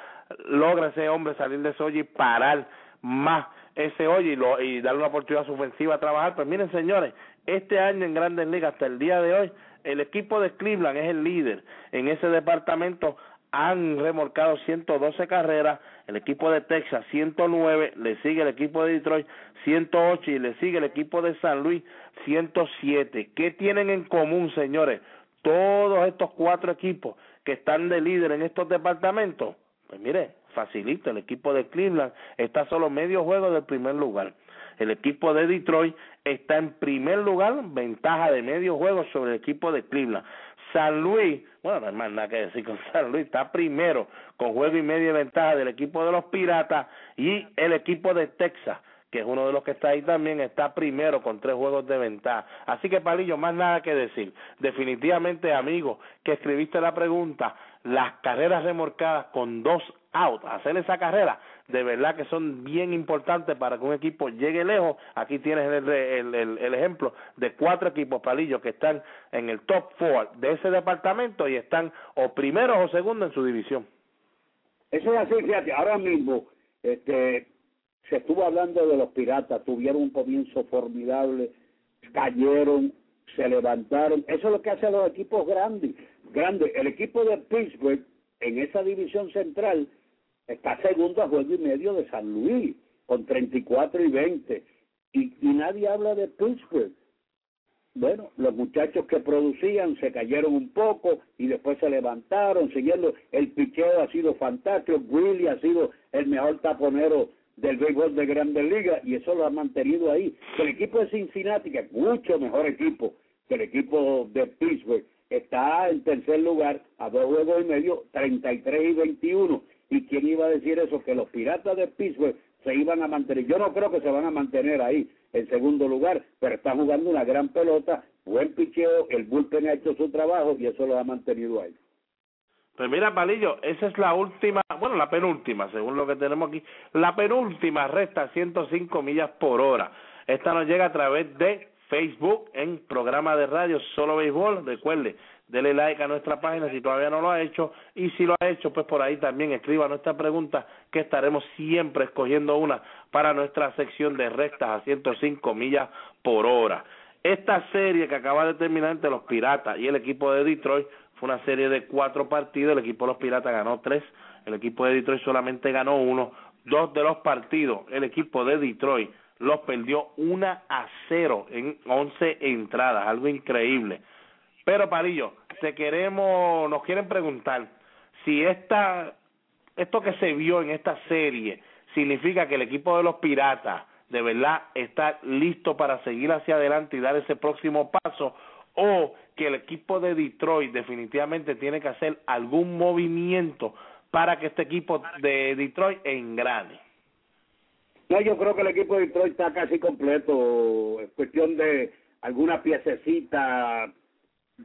logra ese hombre salir de ese hoyo y parar más ese hoyo y, lo, y darle una oportunidad ofensiva a trabajar. Pues miren señores, este año en Grandes Ligas hasta el día de hoy, el equipo de Cleveland es el líder en ese departamento han remolcado 112 carreras, el equipo de Texas 109, le sigue el equipo de Detroit 108 y le sigue el equipo de San Luis 107. ¿Qué tienen en común, señores? Todos estos cuatro equipos que están de líder en estos departamentos. Pues mire, facilita. El equipo de Cleveland está solo medio juego del primer lugar. El equipo de Detroit está en primer lugar, ventaja de medio juego sobre el equipo de Cleveland. San Luis, bueno, no hay más nada que decir con San Luis, está primero con juego y media ventaja del equipo de los Piratas y el equipo de Texas, que es uno de los que está ahí también, está primero con tres juegos de ventaja. Así que, Palillo, más nada que decir. Definitivamente, amigo, que escribiste la pregunta, las carreras remorcadas con dos out, hacer esa carrera, de verdad que son bien importantes para que un equipo llegue lejos. Aquí tienes el, el, el, el ejemplo de cuatro equipos palillos que están en el top four de ese departamento y están o primeros o segundos en su división. Eso es así, fíjate, ahora mismo este, se estuvo hablando de los piratas, tuvieron un comienzo formidable, cayeron, se levantaron, eso es lo que hacen los equipos grandes, grandes. El equipo de Pittsburgh en esa división central está segundo a juego y medio de San Luis, con 34 y 20, y, y nadie habla de Pittsburgh. Bueno, los muchachos que producían se cayeron un poco y después se levantaron, siguiendo el picheo ha sido fantástico, Willy ha sido el mejor taponero del béisbol de Grandes Ligas y eso lo ha mantenido ahí. El equipo de Cincinnati, que es mucho mejor equipo que el equipo de Pittsburgh, está en tercer lugar a dos juegos y medio, 33 y 21. ¿Y quién iba a decir eso? Que los piratas de Pittsburgh se iban a mantener. Yo no creo que se van a mantener ahí en segundo lugar, pero están jugando una gran pelota, buen picheo, el bullpen ha hecho su trabajo y eso lo ha mantenido ahí. Pues mira, Palillo, esa es la última, bueno, la penúltima, según lo que tenemos aquí. La penúltima resta 105 millas por hora. Esta nos llega a través de Facebook en programa de radio Solo Béisbol. Recuerde, dele like a nuestra página si todavía no lo ha hecho. Y si lo ha hecho, pues por ahí también escriba nuestra pregunta, que estaremos siempre escogiendo una para nuestra sección de rectas a 105 millas por hora. Esta serie que acaba de terminar entre los Piratas y el equipo de Detroit fue una serie de cuatro partidos. El equipo de los Piratas ganó tres, el equipo de Detroit solamente ganó uno. Dos de los partidos, el equipo de Detroit los perdió una a cero en once entradas, algo increíble. Pero Parillo, te queremos, nos quieren preguntar si esta, esto que se vio en esta serie significa que el equipo de los Piratas de verdad está listo para seguir hacia adelante y dar ese próximo paso o que el equipo de Detroit definitivamente tiene que hacer algún movimiento para que este equipo de Detroit engrane. No, yo creo que el equipo de Detroit está casi completo. Es cuestión de alguna piececita,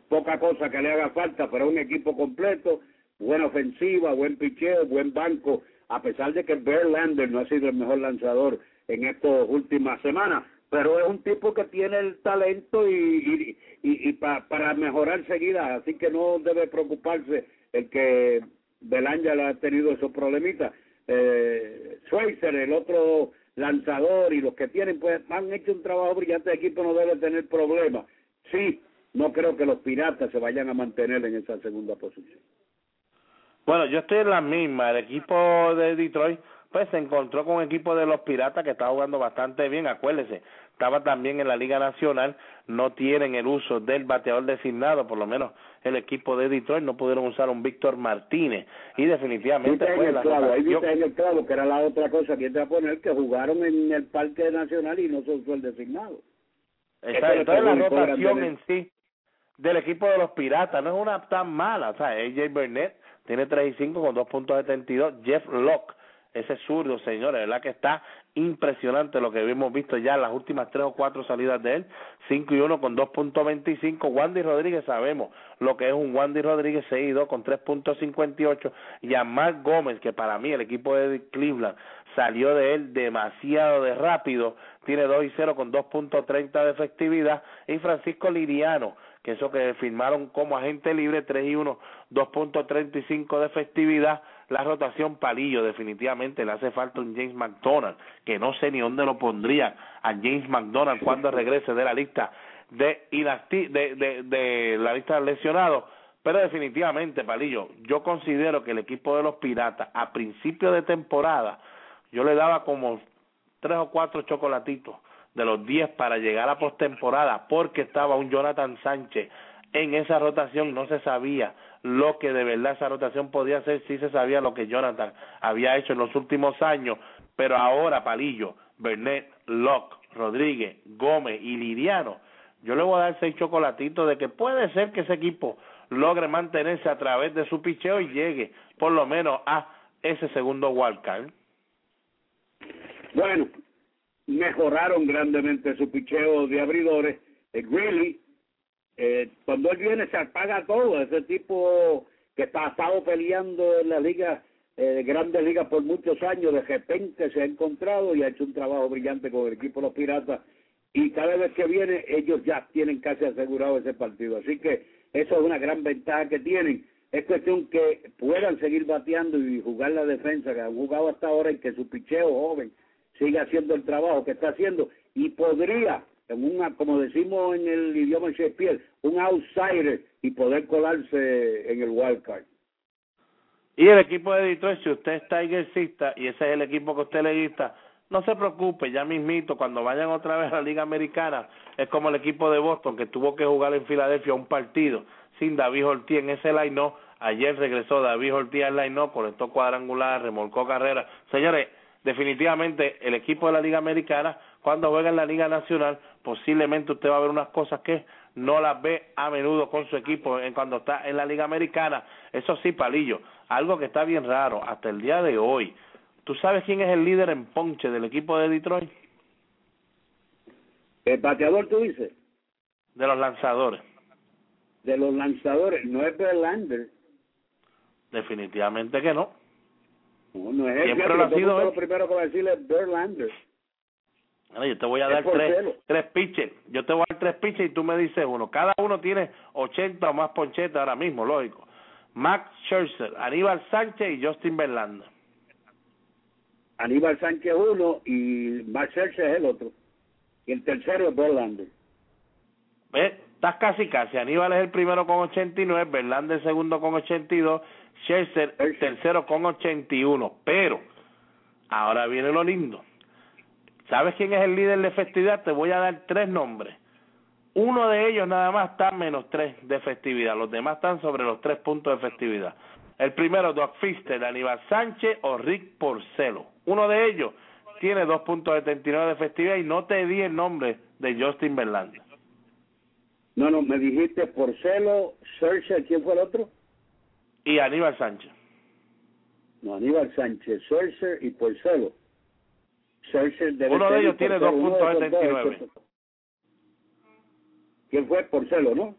poca cosa que le haga falta, pero es un equipo completo, buena ofensiva, buen picheo, buen banco, a pesar de que Verlander no ha sido el mejor lanzador en estas últimas semanas, pero es un tipo que tiene el talento y, y, y, y para mejorar seguida, así que no debe preocuparse el que Belanger ha tenido esos problemitas eh, el otro lanzador y los que tienen, pues han hecho un trabajo brillante. El equipo no debe tener problemas. Sí, no creo que los piratas se vayan a mantener en esa segunda posición. Bueno, yo estoy en la misma. El equipo de Detroit pues se encontró con un equipo de los Piratas que está jugando bastante bien, acuérdese, estaba también en la Liga Nacional, no tienen el uso del bateador designado, por lo menos el equipo de Detroit no pudieron usar un Víctor Martínez y definitivamente fue la clavo, ahí viste en el clavo que era la otra cosa que te a poner que jugaron en el Parque Nacional y no se usó el designado. Exacto, entonces la rotación en sí del equipo de los Piratas no es una tan mala, o sea, AJ Burnett tiene 3 y 5 con 2.72, Jeff Locke ese zurdo, señores, verdad que está impresionante lo que hemos visto ya en las últimas tres o cuatro salidas de él, 5 y 1 con 2.25, Wandy Rodríguez sabemos lo que es un Wandy Rodríguez 6 y 2 con 3.58 y a Mark Gómez, que para mí el equipo de Cleveland salió de él demasiado de rápido, tiene 2 y 0 con 2.30 de efectividad. Y Francisco Liriano que eso que firmaron como agente libre 3 y 1, 2.35 de efectividad, la rotación palillo definitivamente le hace falta un James McDonald, que no sé ni dónde lo pondría a James McDonald cuando regrese de la lista de, de, de, de la lista de lesionados, pero definitivamente palillo, yo considero que el equipo de los Piratas a principio de temporada yo le daba como tres o cuatro chocolatitos de los 10 para llegar a postemporada porque estaba un Jonathan Sánchez en esa rotación, no se sabía lo que de verdad esa rotación podía hacer, sí se sabía lo que Jonathan había hecho en los últimos años, pero ahora Palillo, Bernet, Locke, Rodríguez, Gómez y Liriano, yo le voy a dar seis chocolatitos de que puede ser que ese equipo logre mantenerse a través de su picheo y llegue por lo menos a ese segundo wildcard. Bueno, mejoraron grandemente su picheo de abridores. El Greeley, eh, cuando él viene se apaga todo. Ese tipo que está, estado peleando en la liga, eh, grandes ligas por muchos años, de repente se ha encontrado y ha hecho un trabajo brillante con el equipo de los Piratas. Y cada vez que viene, ellos ya tienen casi asegurado ese partido. Así que eso es una gran ventaja que tienen. Es cuestión que puedan seguir bateando y jugar la defensa que han jugado hasta ahora y que su picheo joven siga haciendo el trabajo que está haciendo y podría, en una, como decimos en el idioma Shakespeare, un outsider y poder colarse en el wild card. Y el equipo de Detroit, si usted es Tigersista y ese es el equipo que usted le gusta, no se preocupe, ya mismito, cuando vayan otra vez a la Liga Americana, es como el equipo de Boston que tuvo que jugar en Filadelfia un partido sin David Ortiz en ese line Ayer regresó David Ortiz al line conectó cuadrangular, remolcó carrera. Señores, definitivamente el equipo de la Liga Americana, cuando juega en la Liga Nacional, posiblemente usted va a ver unas cosas que no las ve a menudo con su equipo en cuando está en la Liga Americana. Eso sí, Palillo, algo que está bien raro hasta el día de hoy. ¿Tú sabes quién es el líder en ponche del equipo de Detroit? ¿El bateador tú dices? De los lanzadores. De los lanzadores, no es Verlander. Definitivamente que no. No, no es Siempre lo ha sido Lo primero que va a decirle es Verlander. Yo te voy a dar tres, tres pitches. Yo te voy a dar tres pitches y tú me dices uno. Cada uno tiene 80 o más ponchetas ahora mismo, lógico. Max Scherzer, Aníbal Sánchez y Justin Verlander. Aníbal Sánchez uno y Max Scherzer es el otro. Y el tercero es Verlander. ¿Ves? Estás casi casi. Aníbal es el primero con 89, Verlander el segundo con 82 Scherzer tercero con 81. Pero, ahora viene lo lindo. ¿Sabes quién es el líder de festividad? Te voy a dar tres nombres. Uno de ellos nada más está menos tres de festividad. Los demás están sobre los tres puntos de festividad. El primero, Doc Fister, Aníbal Sánchez o Rick Porcelo. Uno de ellos tiene dos puntos de de festividad y no te di el nombre de Justin Verlander. No, no, me dijiste Porcelo, Scherzer, ¿quién fue el otro? y Aníbal Sánchez. No, Aníbal Sánchez, Scherzer y Porcelo. Debe Uno de ellos tiene 2.79. ¿Quién fue? Porcelo, ¿no?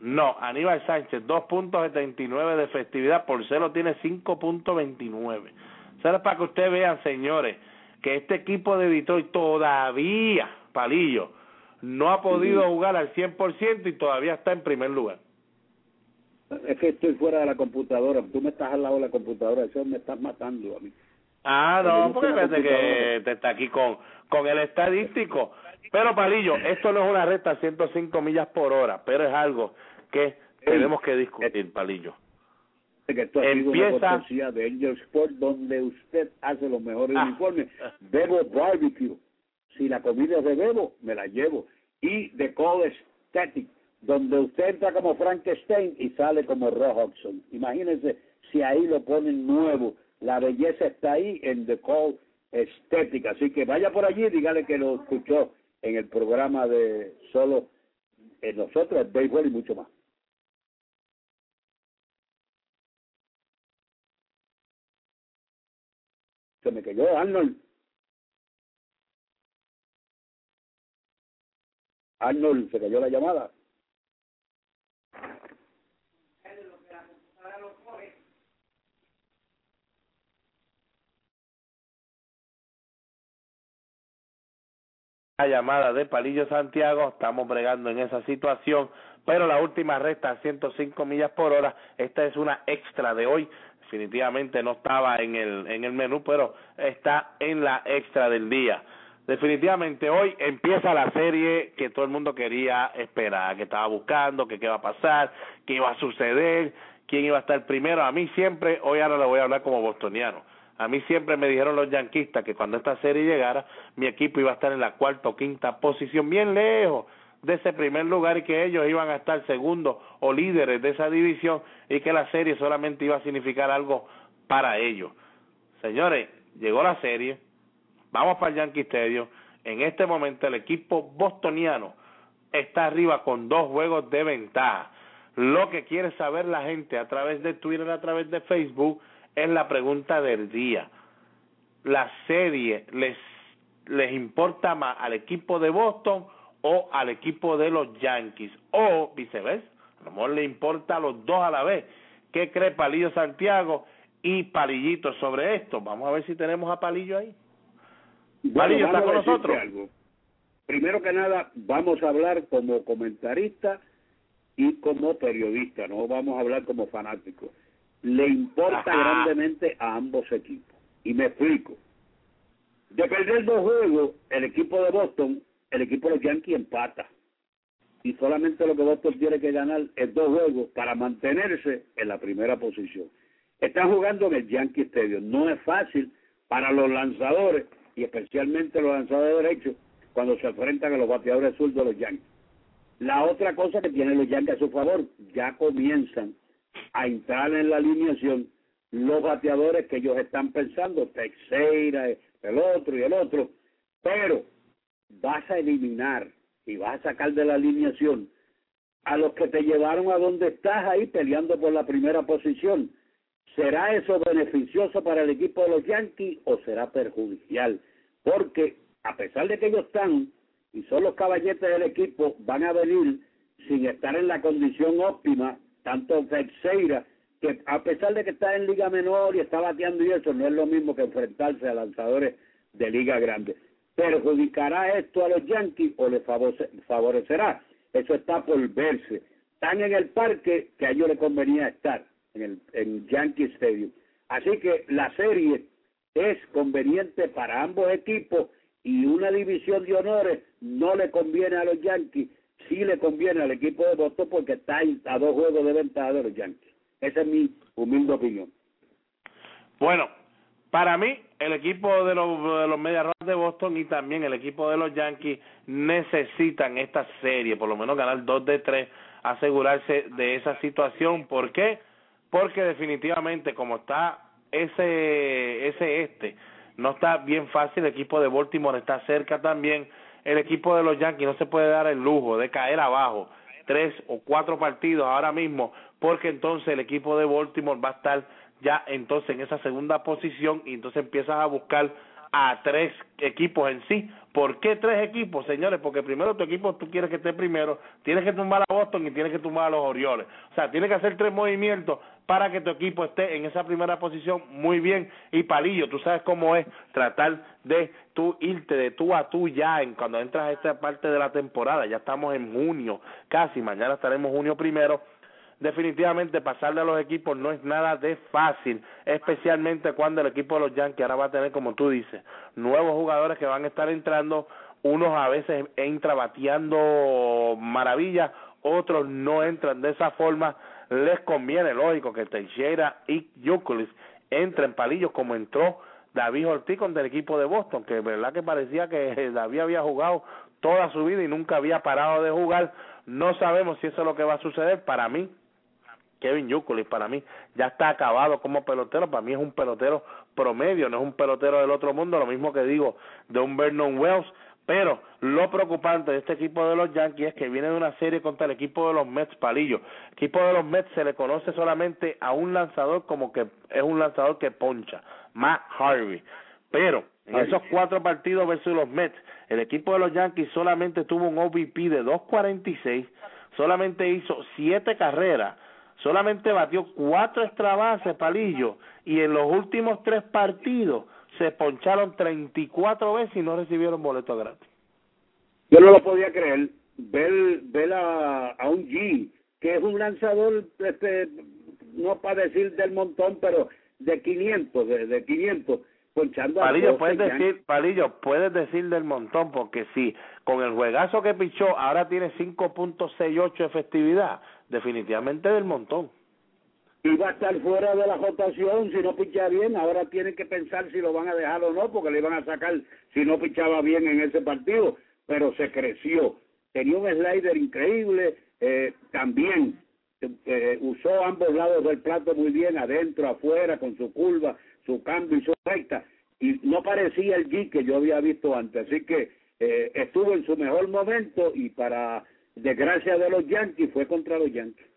No, Aníbal Sánchez, 2.79 de festividad, Porcelo tiene 5.29. ¿Sabes para que ustedes vean, señores, que este equipo de Detroit todavía, Palillo, no ha podido jugar al 100% y todavía está en primer lugar? Es que estoy fuera de la computadora. Tú me estás al lado de la computadora. Eso me estás matando a mí. Ah, no, porque parece que te está aquí con, con el estadístico. Pero, Palillo, esto no es una recta a 105 millas por hora, pero es algo que tenemos que discutir, Palillo. Que esto Empieza... de Angel Sport, donde usted hace los mejores ah. uniformes. Bebo Barbecue. Si la comida es de Bebo, me la llevo. Y de Cole Static donde usted entra como Frankenstein y sale como Roy Hodgson. Imagínense si ahí lo ponen nuevo. La belleza está ahí en The Call Estética. Así que vaya por allí y dígale que lo escuchó en el programa de solo en nosotros, el béisbol y mucho más. Se me cayó Arnold. Arnold, se cayó la llamada. Llamada de Palillo Santiago, estamos bregando en esa situación, pero la última recta a 105 millas por hora, esta es una extra de hoy, definitivamente no estaba en el, en el menú, pero está en la extra del día. Definitivamente hoy empieza la serie que todo el mundo quería esperar, que estaba buscando, que qué va a pasar, qué iba a suceder, quién iba a estar primero. A mí siempre, hoy ahora le voy a hablar como bostoniano, a mí siempre me dijeron los yanquistas que cuando esta serie llegara, mi equipo iba a estar en la cuarta o quinta posición, bien lejos de ese primer lugar y que ellos iban a estar segundos o líderes de esa división y que la serie solamente iba a significar algo para ellos. Señores, llegó la serie, vamos para el Yankee Stadium. En este momento el equipo bostoniano está arriba con dos juegos de ventaja. Lo que quiere saber la gente a través de Twitter, a través de Facebook, es la pregunta del día. ¿La serie les, les importa más al equipo de Boston o al equipo de los Yankees? O viceversa, a lo mejor le importa a los dos a la vez. ¿Qué cree Palillo Santiago y Palillito sobre esto? Vamos a ver si tenemos a Palillo ahí. Palillo está con nosotros. Algo. Primero que nada, vamos a hablar como comentarista y como periodista, no vamos a hablar como fanático. Le importa grandemente a ambos equipos. Y me explico. De perder dos juegos, el equipo de Boston, el equipo de los Yankees empata. Y solamente lo que Boston tiene que ganar es dos juegos para mantenerse en la primera posición. Están jugando en el Yankee Stadium. No es fácil para los lanzadores y especialmente los lanzadores derechos cuando se enfrentan a los bateadores zurdos de los Yankees. La otra cosa que tienen los Yankees a su favor, ya comienzan a entrar en la alineación los bateadores que ellos están pensando, Teixeira, el otro y el otro, pero vas a eliminar y vas a sacar de la alineación a los que te llevaron a donde estás ahí peleando por la primera posición. ¿Será eso beneficioso para el equipo de los Yankees o será perjudicial? Porque a pesar de que ellos están y son los caballetes del equipo, van a venir sin estar en la condición óptima, tanto Teixeira, que a pesar de que está en liga menor y está bateando y eso, no es lo mismo que enfrentarse a lanzadores de liga grande. ¿Perjudicará esto a los Yankees o les favorecerá? Eso está por verse. Están en el parque que a ellos les convenía estar, en el en Yankee Stadium. Así que la serie es conveniente para ambos equipos y una división de honores no le conviene a los Yankees, sí le conviene al equipo de Boston porque está a dos juegos de ventaja de los Yankees. Esa es mi humilde opinión. Bueno, para mí, el equipo de los, de los de Boston y también el equipo de los Yankees necesitan esta serie, por lo menos ganar dos de tres, asegurarse de esa situación. ¿Por qué? Porque definitivamente, como está ese, ese este, no está bien fácil, el equipo de Baltimore está cerca también, el equipo de los Yankees no se puede dar el lujo de caer abajo tres o cuatro partidos ahora mismo, porque entonces el equipo de Baltimore va a estar ya entonces en esa segunda posición y entonces empiezas a buscar a tres equipos en sí. ¿Por qué tres equipos, señores? Porque primero tu equipo tú quieres que esté primero, tienes que tumbar a Boston y tienes que tumbar a los Orioles. O sea, tienes que hacer tres movimientos para que tu equipo esté en esa primera posición muy bien. Y Palillo, tú sabes cómo es tratar de tú irte de tú a tú ya en cuando entras a esta parte de la temporada. Ya estamos en junio, casi, mañana estaremos junio primero definitivamente pasarle a los equipos no es nada de fácil, especialmente cuando el equipo de los Yankees ahora va a tener, como tú dices, nuevos jugadores que van a estar entrando, unos a veces entra bateando maravilla, otros no entran de esa forma, les conviene, lógico, que Teixeira y Yuculis entren palillos como entró David Ortiz con el equipo de Boston, que verdad que parecía que David había jugado toda su vida y nunca había parado de jugar. No sabemos si eso es lo que va a suceder. Para mí, Kevin Yukulis para mí ya está acabado como pelotero, para mí es un pelotero promedio, no es un pelotero del otro mundo, lo mismo que digo de un Vernon Wells, pero lo preocupante de este equipo de los Yankees es que viene de una serie contra el equipo de los Mets Palillo. El equipo de los Mets se le conoce solamente a un lanzador como que es un lanzador que poncha, Matt Harvey. Pero en esos cuatro partidos versus los Mets, el equipo de los Yankees solamente tuvo un OVP de 2.46, solamente hizo siete carreras, solamente batió cuatro extrabases, Palillo, y en los últimos tres partidos se poncharon 34 veces y no recibieron boleto gratis. Yo no lo podía creer. Ver, ver a, a un G, que es un lanzador, este, no para decir del montón, pero de 500, de, de 500, ponchando Palillo, a puedes decir, Palillo, puedes decir del montón, porque si con el juegazo que pichó ahora tiene 5.68 efectividad, definitivamente del montón. Iba a estar fuera de la rotación si no pichaba bien, ahora tienen que pensar si lo van a dejar o no, porque le iban a sacar si no pichaba bien en ese partido, pero se creció. tenía un slider increíble, eh, también eh, usó ambos lados del plato muy bien, adentro, afuera, con su curva, su cambio y su recta, y no parecía el G que yo había visto antes, así que eh, estuvo en su mejor momento y para desgracia de los Yankees fue contra los Yankees.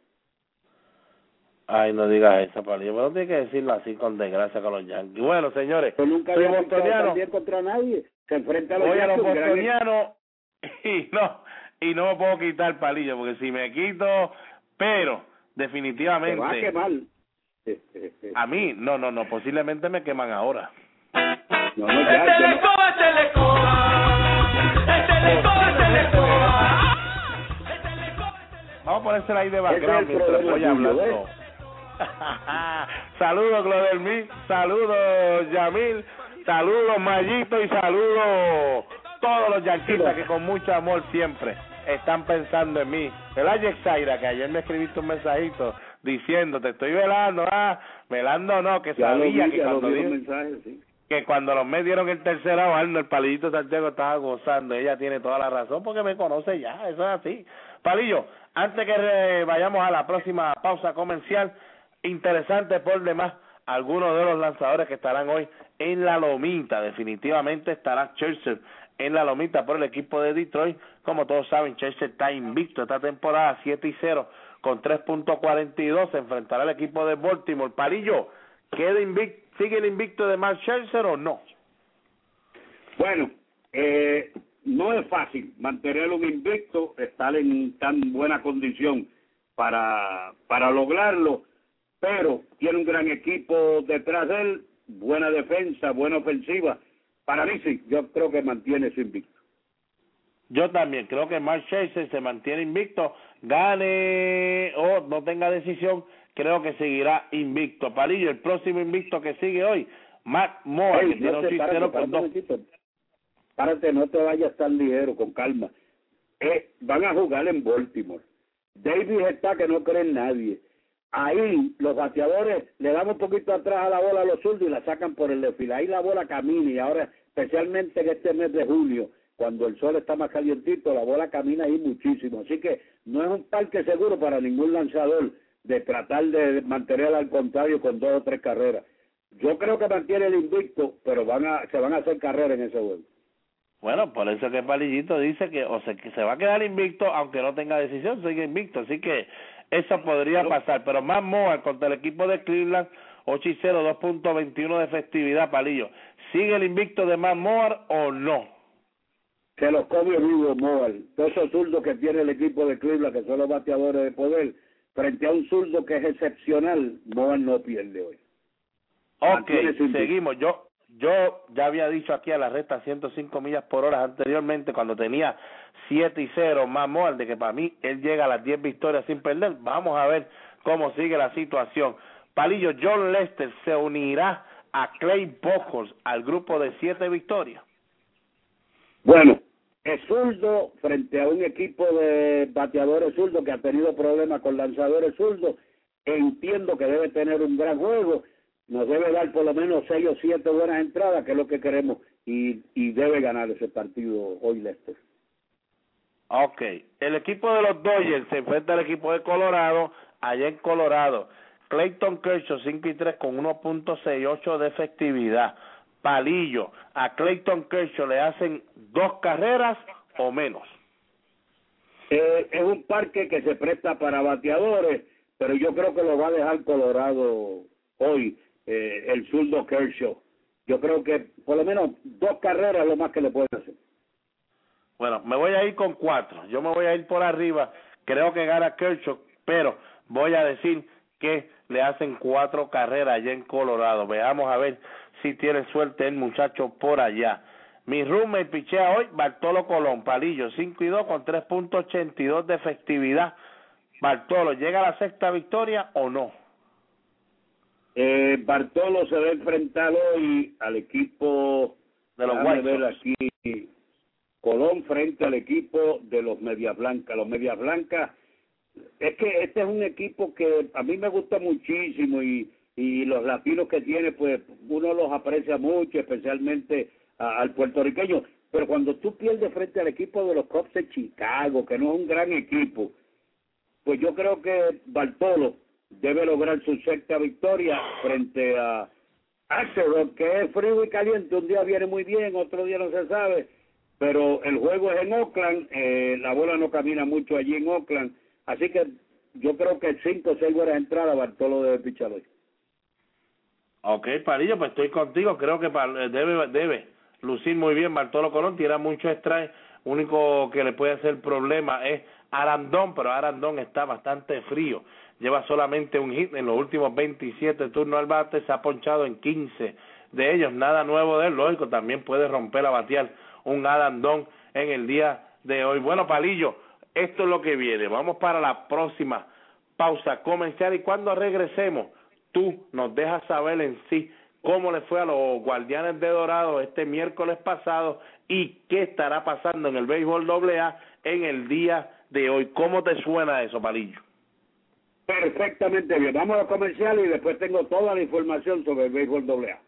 Ay, no digas eso, Palillo. Pero no tiene que decirlo así con desgracia con los Yankees. Bueno, señores, Yo nunca soy bostoniano. contra nadie. Se enfrenta a los Voy a los bostonianos y no, y no me puedo quitar Palillo, porque si me quito, pero Te va a definitivamente quemar. a mí, no, no, no, posiblemente me queman ahora. No, no, Este ya, este le coba. Este le coba, este le coba. Le coba, le Vamos a ponérsela ahí de background mientras voy hablando. saludos, Clodelmi, saludos, Yamil, saludos, Mayito, y saludos todos los yanquistas que con mucho amor siempre están pensando en mí. ¿Verdad, Yexaira? Que ayer me escribiste un mensajito diciendo, te estoy velando, ah, velando no, que ya sabía vi, que cuando vi sí. que cuando los me dieron el tercer out, el palillito Santiago estaba gozando. Ella tiene toda la razón porque me conoce ya, eso es así. Palillo, antes que vayamos a la próxima pausa comercial, interesante por demás, algunos de los lanzadores que estarán hoy en la lomita. Definitivamente estará Churchill en la lomita por el equipo de Detroit. Como todos saben, Churchill está invicto esta temporada 7 y 0 con 3.42. Se enfrentará al equipo de Baltimore. Palillo, ¿queda invicto, ¿sigue el invicto de Mark Scherzer o no? Bueno, eh, no es fácil mantener un invicto, estar en tan buena condición para, para lograrlo, pero tiene un gran equipo detrás de él, buena defensa, buena ofensiva. Para mí sí, yo creo que mantiene su invicto. Yo también creo que Mark Scherzer se mantiene invicto, gane o no tenga decisión, creo que seguirá invicto. Palillo, el próximo invicto que sigue hoy, Matt Moore, Ey, que tiene no un te, párate, 6-0 párate con un dos. momentito. Párate, no te vayas tan ligero, con calma. Eh, van a jugar en Baltimore. Davis está que no cree en nadie. Ahí los bateadores le dan un poquito atrás a la bola a los zurdos y la sacan por el desfile. Ahí la bola camina y ahora, especialmente en este mes de julio, cuando el sol está más calientito, la bola camina ahí muchísimo. Así que no es un parque seguro para ningún lanzador de tratar de mantener al contrario con dos o tres carreras. Yo creo que mantiene el invicto, pero van a, se van a hacer carreras en ese juego. Bueno, por eso que Palillito dice que o sea, que se va a quedar invicto aunque no tenga decisión, sigue invicto, así que eso podría pasar, pero más Moore contra el equipo de Cleveland 8 y 0, 2.21 de efectividad, Palillo. ¿Sigue el invicto de Matt Moore o no? Se los come vivo Moal. Todos esos zurdos que tiene el equipo de Cleveland, que son los bateadores de poder, frente a un zurdo que es excepcional, Moal no pierde hoy. Ok, seguimos. Yo yo ya había dicho aquí a la recta 105 millas por hora anteriormente cuando tenía 7 y 0 más Moore, de que para mí él llega a las 10 victorias sin perder. Vamos a ver cómo sigue la situación. Palillo, John Lester se unirá a Clay Buchholz al grupo de 7 victorias. Bueno, es zurdo frente a un equipo de bateadores zurdos que ha tenido problemas con lanzadores zurdos. Entiendo que debe tener un gran juego. Nos debe dar por lo menos seis o siete buenas entradas, que es lo que queremos, y, y debe ganar ese partido hoy Lester. Ok, el equipo de los Dodgers se enfrenta al equipo de Colorado, allá en Colorado. Clayton Kershaw 5 y 3 con 1.68 de efectividad. Palillo, a Clayton Kershaw le hacen dos carreras o menos. Eh, es un parque que se presta para bateadores, pero yo creo que lo va a dejar Colorado hoy, eh, el zurdo Kershaw. Yo creo que por lo menos dos carreras lo más que le puede hacer. Bueno, me voy a ir con cuatro. Yo me voy a ir por arriba. Creo que gana Kershaw, pero voy a decir que le hacen cuatro carreras allá en Colorado. Veamos a ver si tiene suerte el muchacho por allá. Mi roommate pichea hoy, Bartolo Colón, Palillo, 5 y 2 con 3.82 de efectividad. Bartolo, ¿llega a la sexta victoria o no? Eh, Bartolo se va a enfrentar hoy al equipo De los White ver aquí Colón frente al equipo de los Medias Blancas. Los Medias Blancas, es que este es un equipo que a mí me gusta muchísimo y, y los latinos que tiene, pues uno los aprecia mucho, especialmente a- al puertorriqueño. pero cuando tú pierdes frente al equipo de los Cubs de Chicago, que no es un gran equipo, pues yo creo que Bartolo debe lograr su sexta victoria frente a Axelrod, que es frío y caliente, un día viene muy bien, otro día no se sabe, pero el juego es en Oakland, eh, la bola no camina mucho allí en Oakland, así que yo creo que cinco o seis buenas entradas Bartolo debe pichar hoy. Ok, Palillo, pues estoy contigo, creo que debe, debe lucir muy bien Bartolo Colón, tira mucho strike, único que le puede hacer problema es Arandón, pero Arandón está bastante frío, lleva solamente un hit en los últimos 27 turnos. Al bate, se ha ponchado en 15 de ellos, nada nuevo de él, lógico, también puede romper a batear un Arandón en el día de hoy. Bueno, Palillo, esto es lo que viene, vamos para la próxima pausa comercial. Y cuando regresemos, tú nos dejas saber en sí cómo le fue a los Guardianes de Dorado este miércoles pasado y qué estará pasando en el béisbol AA en el día de hoy. ¿Cómo te suena eso, Palillo? Perfectamente bien. Vamos a comercial y después tengo toda la información sobre el béisbol AA.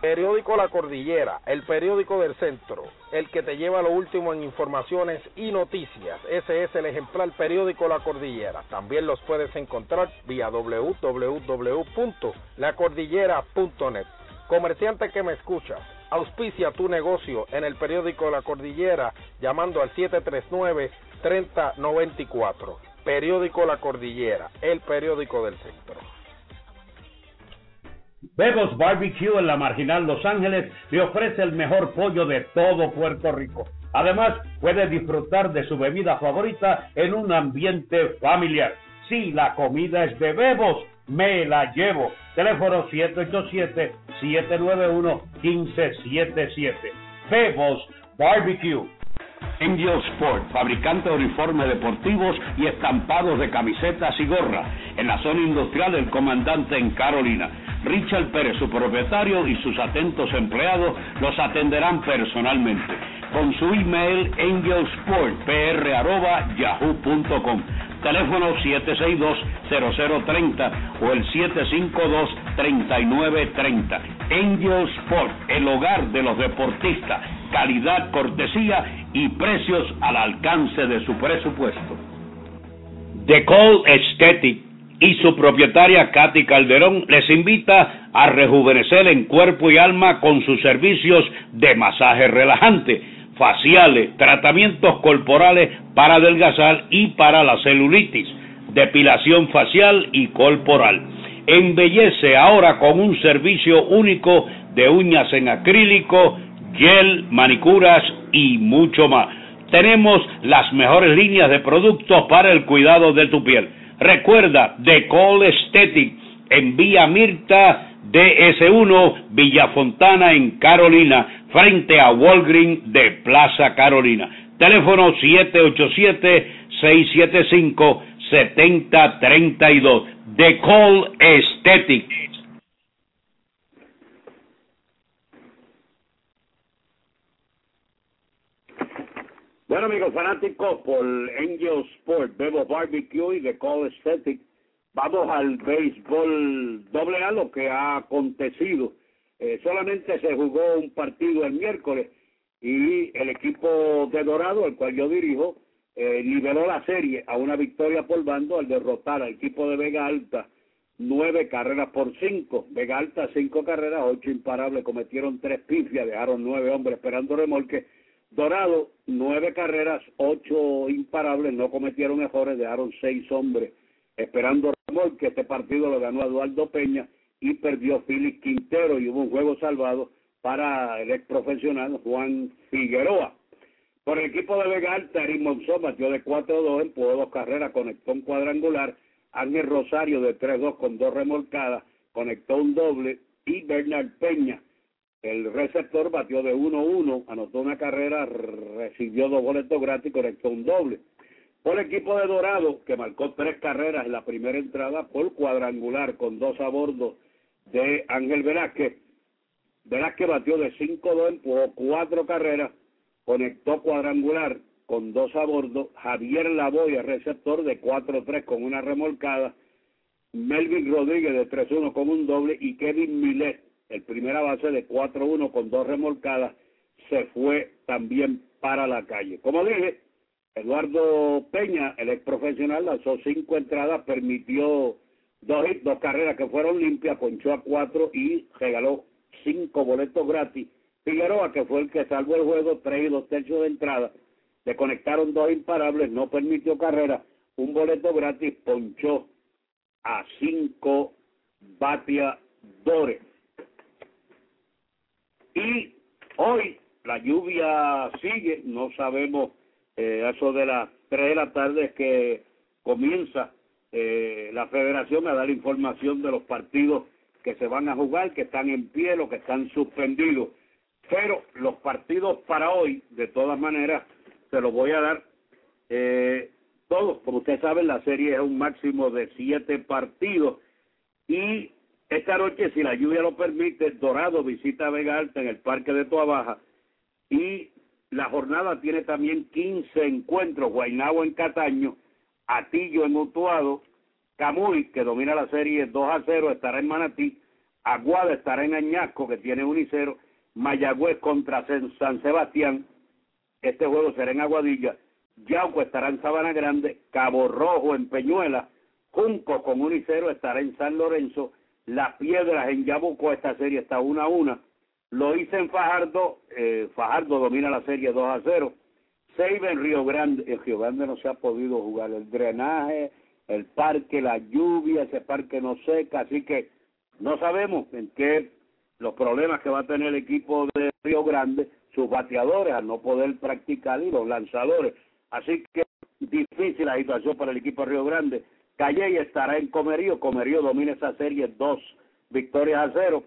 Periódico La Cordillera, el periódico del centro, el que te lleva lo último en informaciones y noticias. Ese es el ejemplar periódico La Cordillera. También los puedes encontrar vía www.lacordillera.net. Comerciante que me escuchas, auspicia tu negocio en el periódico La Cordillera llamando al 739-3094. Periódico La Cordillera, el periódico del centro. Bebos Barbecue en la Marginal Los Ángeles le ofrece el mejor pollo de todo Puerto Rico. Además, puede disfrutar de su bebida favorita en un ambiente familiar. Si la comida es de Bebos, me la llevo. Teléfono 787-791-1577. Bebos Barbecue. Angel Sport, fabricante de uniformes deportivos y estampados de camisetas y gorras, en la zona industrial del comandante en Carolina. Richard Pérez, su propietario, y sus atentos empleados los atenderán personalmente. Con su email angelsportpr.yahoo.com teléfono 762-0030 o el 752-3930. Angel Sport, el hogar de los deportistas, calidad, cortesía y precios al alcance de su presupuesto. The Call Aesthetic y su propietaria Katy Calderón les invita a rejuvenecer en cuerpo y alma con sus servicios de masaje relajante, faciales, tratamientos corporales para adelgazar y para la celulitis, depilación facial y corporal. Embellece ahora con un servicio único de uñas en acrílico, gel, manicuras y mucho más. Tenemos las mejores líneas de productos para el cuidado de tu piel. Recuerda, The Call Aesthetic en Vía Mirta DS1, Villa Fontana en Carolina, frente a Walgreen de Plaza Carolina. Teléfono 787-675-7032. The Call Aesthetic. Bueno, amigos fanáticos, por Angel Sport, Bebo Barbecue y The Call Aesthetic, vamos al béisbol doble A, lo que ha acontecido. Eh, solamente se jugó un partido el miércoles y el equipo de Dorado, el cual yo dirijo, eh, niveló la serie a una victoria por bando al derrotar al equipo de Vega Alta nueve carreras por cinco. Vega Alta cinco carreras, ocho imparables, cometieron tres pifias, dejaron nueve hombres esperando remolque Dorado, nueve carreras, ocho imparables, no cometieron errores, dejaron seis hombres esperando que este partido lo ganó Eduardo Peña y perdió Félix Quintero y hubo un juego salvado para el ex profesional Juan Figueroa. Por el equipo de Vega Alta, Eric Monzón batió de 4-2, empujó dos carreras, conectó un cuadrangular. Ángel Rosario de 3-2 con dos remolcadas, conectó un doble. Y Bernard Peña el receptor batió de 1-1, anotó una carrera, recibió dos boletos gratis conectó un doble. Por el equipo de Dorado, que marcó tres carreras en la primera entrada por cuadrangular con dos a bordo de Ángel Velázquez. Velázquez batió de 5-2, empujó cuatro carreras, conectó cuadrangular con dos a bordo. Javier Lavoya, receptor de 4-3 con una remolcada. Melvin Rodríguez de 3-1 con un doble y Kevin Milet el primera base de 4-1 con dos remolcadas, se fue también para la calle. Como dije, Eduardo Peña, el ex profesional, lanzó cinco entradas, permitió dos dos carreras que fueron limpias, ponchó a cuatro y regaló cinco boletos gratis. Figueroa, que fue el que salvó el juego, tres y dos tercios de entrada, le conectaron dos imparables, no permitió carrera, un boleto gratis, ponchó a cinco bateadores. Y hoy la lluvia sigue, no sabemos, eh, eso de las tres de la tarde que comienza eh, la federación a dar información de los partidos que se van a jugar, que están en pie, o que están suspendidos. Pero los partidos para hoy, de todas maneras, se los voy a dar eh, todos. Como ustedes saben, la serie es un máximo de siete partidos. Y esta noche, si la lluvia lo permite, Dorado visita Vega Alta en el Parque de Toa Baja. Y la jornada tiene también 15 encuentros. Guaynabo en Cataño, Atillo en Utuado, Camuy, que domina la serie 2 a 0, estará en Manatí. Aguada estará en Añasco, que tiene 1 y 0. Mayagüez contra San Sebastián. Este juego será en Aguadilla. Yauco estará en Sabana Grande. Cabo Rojo en Peñuela. Junco con 1 y 0 estará en San Lorenzo. Las Piedras en Yabuco. Esta serie está 1 a 1. Lo hice en Fajardo. Eh, Fajardo domina la serie 2 a 0. Seiba en Río Grande. En Río Grande no se ha podido jugar. El drenaje, el parque, la lluvia, ese parque no seca. Así que no sabemos en qué los problemas que va a tener el equipo de Río Grande, sus bateadores al no poder practicar y los lanzadores. Así que difícil la situación para el equipo de Río Grande. Calle estará en Comerío, Comerío domina esa serie dos victorias a cero.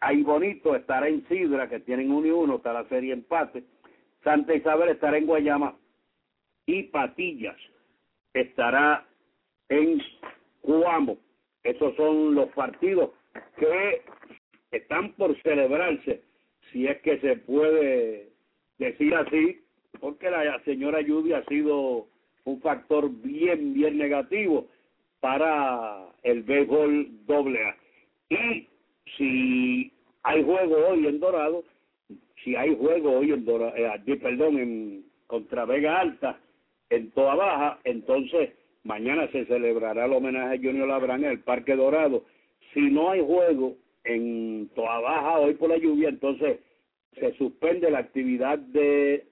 Ahí Bonito estará en Sidra, que tienen uno y uno, está la serie empate. Santa Isabel estará en Guayama y Patillas estará en Cuamo. Esos son los partidos que están por celebrarse, si es que se puede decir así, porque la señora lluvia ha sido un factor bien, bien negativo para el béisbol doble A. Y si hay juego hoy en Dorado, si hay juego hoy en Dorado, eh, perdón, en contra Vega Alta, en Toa Baja, entonces mañana se celebrará el homenaje a Junior Labrán en el Parque Dorado. Si no hay juego en Toa Baja hoy por la lluvia, entonces se suspende la actividad de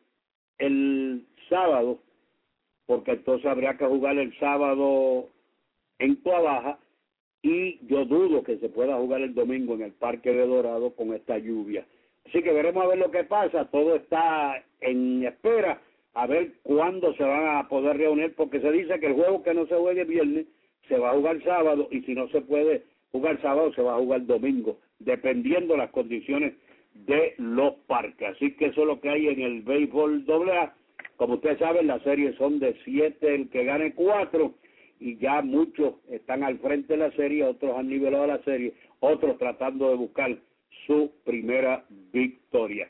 el sábado, porque entonces habría que jugar el sábado en Toa Baja y yo dudo que se pueda jugar el domingo en el Parque de Dorado con esta lluvia. Así que veremos a ver lo que pasa, todo está en espera, a ver cuándo se van a poder reunir, porque se dice que el juego que no se juegue viernes se va a jugar sábado y si no se puede jugar sábado, se va a jugar domingo, dependiendo las condiciones de los parques. Así que eso es lo que hay en el béisbol AA. Como ustedes saben, las series son de siete, el que gane cuatro, y ya muchos están al frente de la serie, otros han nivelado la serie, otros tratando de buscar su primera victoria.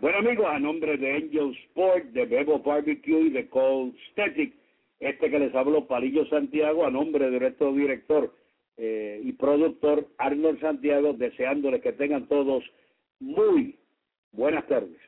Bueno amigos, a nombre de Angel Sport, de Bebo Barbecue y de Cold Static, este que les habló Palillo Santiago, a nombre de nuestro director eh, y productor Arnold Santiago, deseándoles que tengan todos muy buenas tardes.